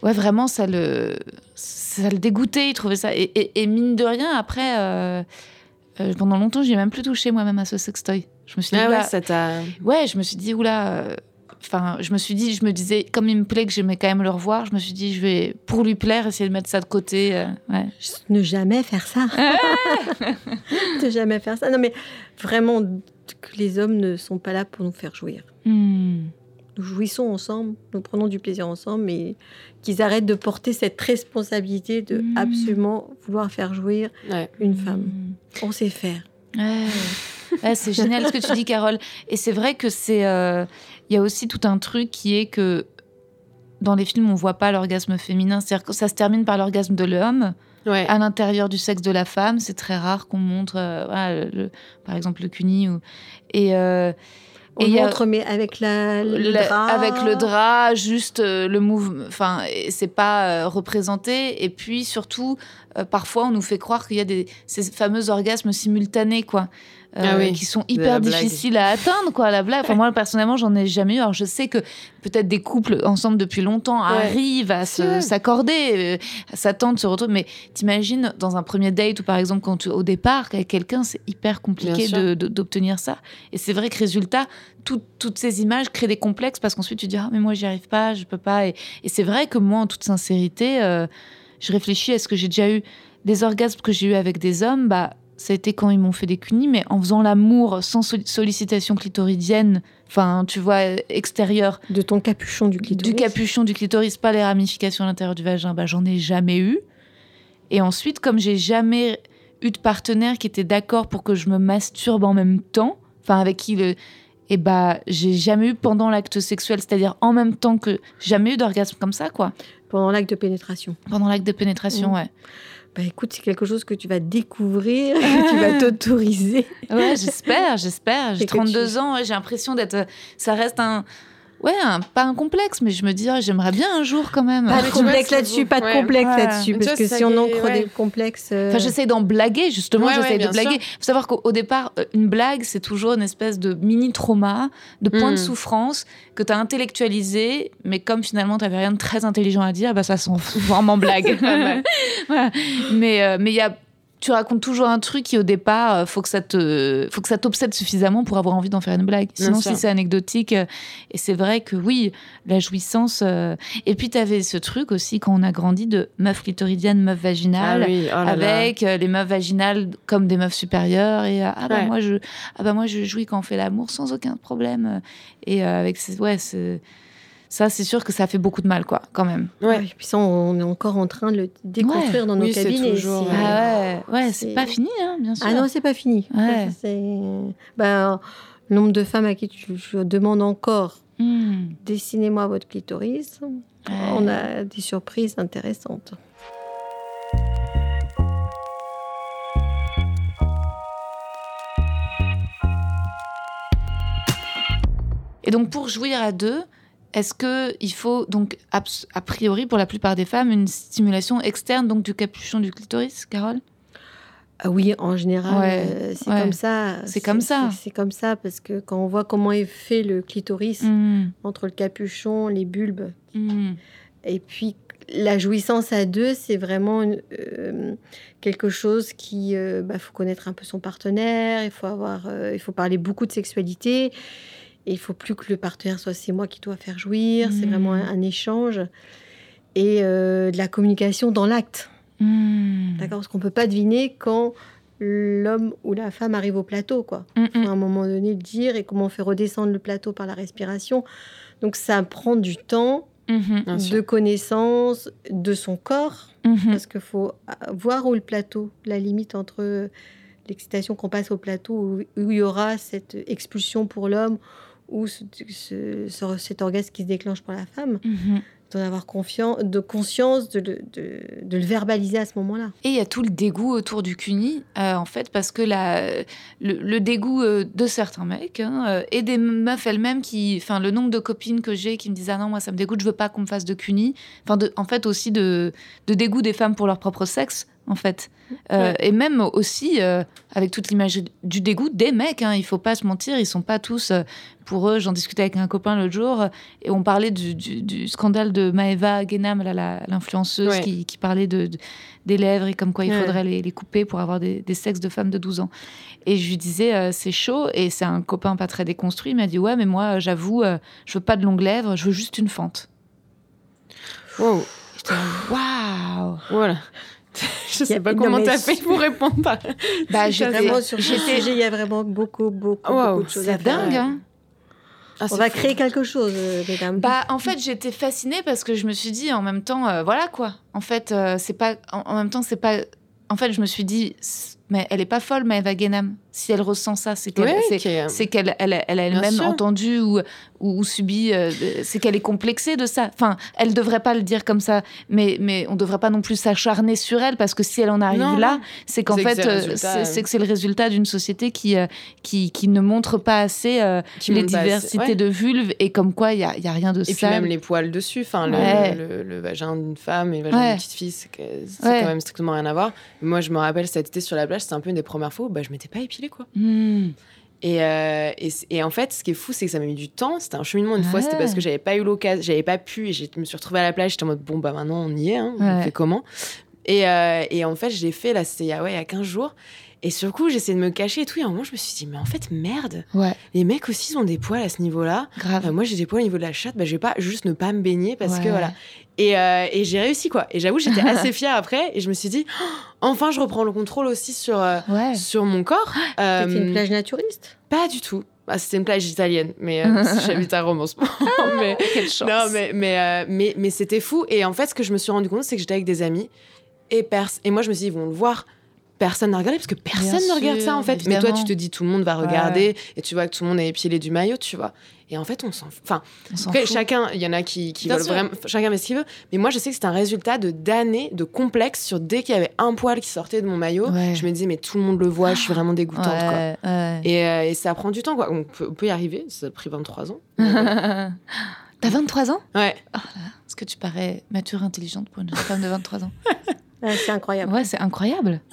Ouais, vraiment, ça le. Ça le dégoûtait, il trouvait ça. Et, et- et mine de rien, après. euh, euh, pendant longtemps, j'ai même plus touché moi-même à ce sextoy. Je me suis dit, Ah oula, ouais, ça t'a Ouais, je me suis dit, oula. Enfin, je me suis dit, je me disais, comme il me plaît que j'aimais quand même le revoir, je me suis dit, je vais, pour lui plaire, essayer de mettre ça de côté. euh, ouais. Ne jamais faire ça. ne jamais faire ça. Non, mais vraiment, que les hommes ne sont pas là pour nous faire jouir. Hmm. Nous jouissons ensemble, nous prenons du plaisir ensemble, mais qu'ils arrêtent de porter cette responsabilité de Mm. absolument vouloir faire jouir ouais. une femme. On sait faire. Ouais. Ouais, c'est génial ce que tu dis, Carole. Et c'est vrai que c'est. euh, Il y a aussi tout un truc qui est que dans les films, on voit pas l'orgasme féminin. C'est-à-dire que ça se termine par l'orgasme de l'homme Ouais. à l'intérieur du sexe de la femme. C'est très rare qu'on montre, euh, voilà, le- par exemple, le cuni. Ou... Et. euh, On Et a- montre, mais avec la, le Le- drap. avec le drap, juste euh, le mouvement. Enfin, c'est pas euh, représenté. Et puis surtout, euh, parfois, on nous fait croire qu'il y a des ces fameux orgasmes simultanés, quoi. Euh, Ah oui, qui sont hyper difficiles à atteindre, quoi, la blague. Enfin, moi, personnellement, j'en ai jamais eu. Alors, je sais que peut-être des couples ensemble depuis longtemps arrivent à s'accorder, euh, à s'attendre, se retrouver. Mais t'imagines, dans un premier date, ou par exemple, quand tu, au départ, avec quelqu'un, c'est hyper compliqué d'obtenir ça. Et c'est vrai que résultat, tout- toutes ces images créent des complexes parce qu'ensuite tu dis ah mais moi j'y arrive pas, je peux pas. Et, et c'est vrai que moi en toute sincérité, euh, je réfléchis à ce que j'ai déjà eu des orgasmes que j'ai eu avec des hommes, bah ça a été quand ils m'ont fait des cunis, mais en faisant l'amour sans sol- sollicitation clitoridienne, enfin tu vois extérieure, De ton capuchon du clitoris. du capuchon du clitoris, pas les ramifications à l'intérieur du vagin, bah j'en ai jamais eu. Et ensuite, comme j'ai jamais eu de partenaire qui était d'accord pour que je me masturbe en même temps, enfin avec qui le, et bah j'ai jamais eu pendant l'acte sexuel, c'est-à-dire en même temps que jamais eu d'orgasme comme ça, quoi. Pendant l'acte de pénétration. Pendant l'acte de pénétration, Mm. ouais. Bah écoute, c'est quelque chose que tu vas découvrir, que tu vas t'autoriser. Ouais, j'espère, j'espère. J'ai Et que 32 tu- ans, j'ai l'impression d'être. Ça reste un. Ouais, un- pas un complexe, mais je me dis, ah, j'aimerais bien un jour quand même. Pas de complexe là-dessus, pas de complexe Ouais. là-dessus. Parce que si on ancre ouais. des complexes. euh, Enfin, j'essaie d'en blaguer, justement, Ouais, j'essaie ouais, de blaguer. sûr. faut savoir qu'au au départ, euh, une blague, c'est toujours une espèce de mini-trauma, de point de Mm. souffrance que tu as intellectualisé, mais comme finalement, tu n'avais rien de très intelligent à dire, bah, ça sent vraiment blague. Voilà. Mais euh, mais il y a. tu racontes toujours un truc qui au départ, euh, faut que ça te, faut que ça t'obsède suffisamment pour avoir envie d'en faire une blague. Sinon, si c'est anecdotique, euh, et c'est vrai que oui, la jouissance. euh, Et puis, tu avais ce truc aussi quand on a grandi de meuf clitoridienne, meuf vaginale. Ah oui, oh là avec les meufs vaginales comme des meufs supérieures et ah bah Ouais. moi je ah bah moi je jouis quand on fait l'amour sans aucun problème et avec ces- ouais c'est- ça c'est sûr que ça fait beaucoup de mal quoi quand même Ouais. Et puis ça, on est encore en train de le déconstruire dans nos Oui, cabines. toujours, c'est- Ouais. ah ouais ouais c'est c'est- pas fini hein bien sûr Ah non, c'est pas fini. Ouais. C'est ben, le nombre de femmes à qui tu, je demande encore Hmm. dessinez-moi votre clitoris. Ouais. On a des surprises intéressantes. et donc pour jouir à deux est-ce que il faut donc a priori pour la plupart des femmes une stimulation externe donc du capuchon du clitoris Carole? Ah oui, en général, Ouais, euh, c'est ouais. comme ça. C'est comme ça. C'est comme ça parce que quand on voit comment est fait le clitoris Hmm. entre le capuchon, les bulbes, Hmm. et puis la jouissance à deux, c'est vraiment une- euh, quelque chose qui, il faut connaître un peu son partenaire, il faut avoir, euh, il faut parler beaucoup de sexualité. Et il faut plus que le partenaire soit c'est moi qui dois faire jouir. C'est vraiment un, un échange et euh, de la communication dans l'acte. Hmm. D'accord Parce qu'on peut pas deviner quand l'homme ou la femme arrive au plateau, quoi. Hmm, Faut hmm. à un moment donné le dire et comment on fait redescendre le plateau par la respiration. Donc ça prend du temps, Mhm. De connaissance de son corps, Mhm. parce qu'il faut euh, voir où le plateau, la limite entre l'excitation qu'on passe au plateau, où, où il y aura cette expulsion pour l'homme, ou ce- ce- ce- cet orgasme qui se déclenche pour la femme, Mhm. d'en avoir confiance, de conscience, de, le- de, de le verbaliser à ce moment-là. Et il y a tout le dégoût autour du CUNY, euh, en fait, parce que la, le, le dégoût euh, de certains mecs hein, euh, et des meufs elles-mêmes qui. Enfin, le nombre de copines que j'ai qui me disent Ah non, moi ça me dégoûte, je veux pas qu'on me fasse de CUNY. Enfin, en fait, aussi de, de dégoût des femmes pour leur propre sexe, en fait. Euh, Ouais. Et même aussi, euh, avec toute l'image du dégoût des mecs, hein, il faut pas se mentir, ils sont pas tous. euh, pour eux, j'en discutais avec un copain l'autre jour, et on parlait du, du- du scandale de Maeva la- l'influenceuse Ouais. qui, qui parlait de, de- des lèvres et comme quoi il Ouais. faudrait les, les couper pour avoir des, des sexes de femmes de 12 ans. Et je lui disais, c'est chaud, et c'est un copain pas très déconstruit, il m'a dit, ouais, mais moi, j'avoue, je veux pas de longues lèvres, je veux juste une fente. Wow. Waouh Voilà. Je sais pas comment t'as c'est- fait pour répondre. par- Bah, Vraiment, sur ce sujet, il y a vraiment beaucoup, beaucoup, Wow, beaucoup de choses à C'est faire. dingue, hein Ah, On c'est va fou. créer quelque chose, euh, mesdames. Bah, en fait, j'étais fascinée parce que je me suis dit, en même temps, euh, voilà quoi. En fait, euh, c'est pas. En, en même temps, c'est pas. En fait, je me suis dit, mais elle est pas folle, Maëva Genam. Si elle ressent ça, c'est qu'elle qu'elle elle, a- elle a elle-même entendu ou, ou, ou subi. euh, c'est qu'elle est complexée de ça. Enfin, elle devrait pas le dire comme ça, mais, mais on devrait pas non plus s'acharner sur elle parce que si elle en arrive Non, là, c'est qu'en fait, c'est le euh, euh. c'est que c'est le résultat d'une société qui, euh, qui, qui ne montre pas assez euh, les assez, diversités ouais. de vulves et comme quoi il y a, y a rien de Et puis sale. même les poils dessus, enfin le, Ouais. le, le vagin d'une femme et le vagin Ouais. d'une petite fille, c'est quand même strictement rien à voir. Moi, je me rappelle cet été sur la plage, c'était un peu une des premières fois où bah, je m'étais pas épilée quoi. Hmm. Et, euh, et, en fait, ce qui est fou, c'est que ça m'a mis du temps. C'était un cheminement une fois, c'était parce que j'avais pas eu l'occasion, j'avais pas pu et je me suis retrouvée à la plage. J'étais en mode bon, bah maintenant on y est, hein, on fait comment? Et, euh, et en fait, j'ai fait là, c'était il y a, ouais, il y a 15 jours. Et sur le coup, j'essayais de me cacher et tout. Et à un moment, je me suis dit, mais en fait, merde, Ouais, les mecs aussi ils ont des poils à ce niveau-là. grave. Euh, moi, j'ai des poils au niveau de la chatte, bah, je vais pas juste ne pas me baigner parce que voilà. Et, euh, et j'ai réussi quoi. Et j'avoue, j'étais assez fière après. Et je me suis dit, Oh, enfin, je reprends le contrôle aussi sur, euh, Ouais. sur mon corps. C'était une plage naturiste? Pas du tout. Ah, C'était une plage italienne, mais j'habite à Rome en ce moment. mais, Quelle chance. non, mais, mais, mais, mais c'était fou. Et en fait, ce que je me suis rendu compte, c'est que j'étais avec des amis. Et, pers et moi, je me suis dit, ils vont le voir. Personne n'a regardé parce que personne Bien ne regarde sûr, ça en fait. Mais toi, tu te dis tout le monde va regarder et tu vois que tout le monde est épilé du maillot, tu vois. Et en fait, on s'en. Enfin, On après, fout. chacun, il y en a qui, qui veulent vraiment. Chacun met ce qu'il veut. Mais moi, je sais que c'est un résultat de d'années de complexe sur dès qu'il y avait un poil qui sortait de mon maillot. Ouais. Je me disais, mais tout le monde le voit, je suis vraiment dégoûtante, quoi. Ouais, ouais. Et, euh, et ça prend du temps, quoi. On peut, on peut y arriver. Ça a pris 23 ans. T'as 23 ans? Ouais. Est-ce que tu parais mature, intelligente pour une jeune femme de 23 ans Ah, c'est incroyable. Ouais, c'est incroyable.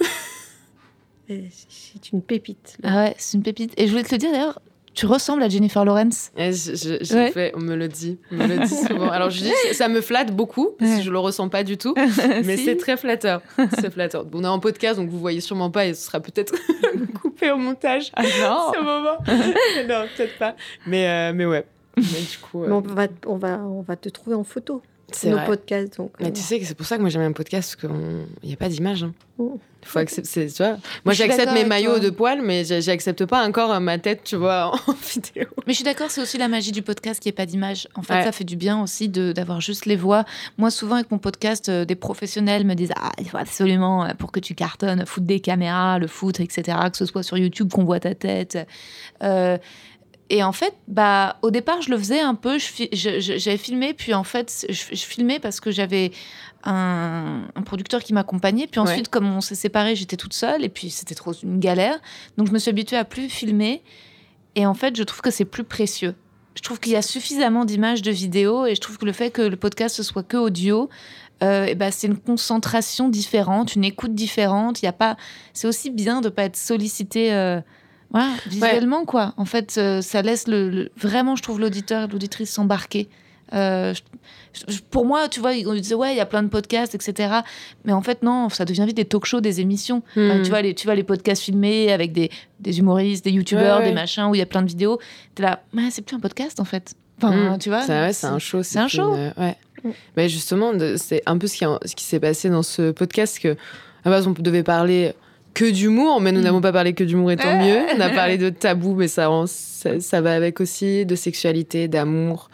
C'est une pépite. là. Ah ouais, c'est une pépite. Et je voulais te le dire d'ailleurs, tu ressembles à Jennifer Lawrence. Et je- je- Ouais. fait- on me le dit, on me le dit souvent. Alors je dis, ça me flatte beaucoup, parce que je le ressens pas du tout, mais Si. c'est très flatteur. C'est flatteur. Bon, on est en podcast, donc vous voyez sûrement pas, et ce sera peut-être coupé au montage. Ah non. Ce moment. non, peut-être pas. Mais, euh, mais ouais. Mais du coup, euh, Mais on, va, on, va, on va te trouver en photo. C'est nos vrai. podcasts. Donc, Mais euh, tu sais que c'est pour ça que moi j'aime un podcast, parce qu'il n'y a pas d'image. Hein. Oh. Faut accepter, c'est- tu vois. Moi j'accepte mes maillots toi. de poils, mais j'a- j'accepte pas encore euh, ma tête, tu vois, en vidéo. Mais je suis d'accord, c'est aussi la magie du podcast qui est pas d'image. En fait, Ouais. ça fait du bien aussi de- d'avoir juste les voix. Moi, souvent avec mon podcast, euh, des professionnels me disent ah il faut absolument pour que tu cartonnes foutre des caméras, le foutre, etc. Que ce soit sur YouTube qu'on voit ta tête. Euh, et en fait, bah, au départ, je le faisais un peu. J'avais filmé, puis en fait, je, je filmais parce que j'avais un, un producteur qui m'accompagnait. Puis ensuite, comme on s'est séparés, j'étais toute seule, et puis c'était trop une galère. Donc, je me suis habituée à plus filmer. Et en fait, je trouve que c'est plus précieux. Je trouve qu'il y a suffisamment d'images, de vidéos, et je trouve que le fait que le podcast ce soit que audio, euh, ben, c'est une concentration différente, une écoute différente. Il y a pas, c'est aussi bien de pas être sollicité, euh, voilà, visuellement quoi. En fait, euh, ça laisse le, le- vraiment, je trouve l'auditeur, l'auditrice s'embarquer. Euh, je- je- pour moi, tu vois, on disait ouais, il y a plein de podcasts, etc. Mais en fait, non, ça devient vite des talk-shows, des émissions. Enfin, Hmm. tu, vois, les, tu vois les podcasts filmés avec des, des humoristes, des youtubeurs, Ouais, ouais. des machins où il y a plein de vidéos. T'es là, ouais, c'est plus un podcast en fait. Enfin, Mm. tu vois. C'est ouais, un show. c'est un show. une- ouais. Mm. Mais justement, c'est un peu ce qui, ce qui s'est passé dans ce podcast que à base on devait parler que d'humour, mais nous Mm. n'avons pas parlé que d'humour et tant mieux. On a parlé de tabou, mais ça, ça, ça va avec aussi de sexualité, d'amour,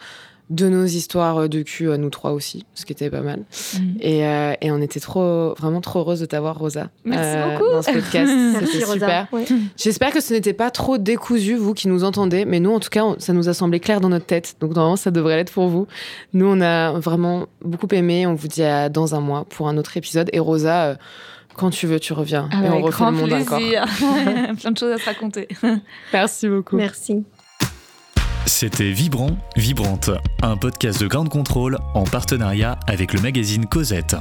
de nos histoires de cul nous trois aussi, ce qui était pas mal. Mm. Et, euh, et on était trop, vraiment trop heureuse de t'avoir, Rosa, euh, Merci beaucoup. dans ce podcast. C'était super. Ouais. J'espère que ce n'était pas trop décousu, vous qui nous entendez, mais nous, en tout cas, on- ça nous a semblé clair dans notre tête. Donc, normalement, ça devrait l'être pour vous. Nous, on a vraiment beaucoup aimé. On vous dit à dans un mois pour un autre épisode. Et Rosa, euh, quand tu veux, tu reviens. et on Avec refait grand le monde encore. plaisir. Plein de choses à se raconter. Merci beaucoup. Merci. C'était Vibrant, Vibrante, un podcast de Grande Contrôle en partenariat avec le magazine Cosette.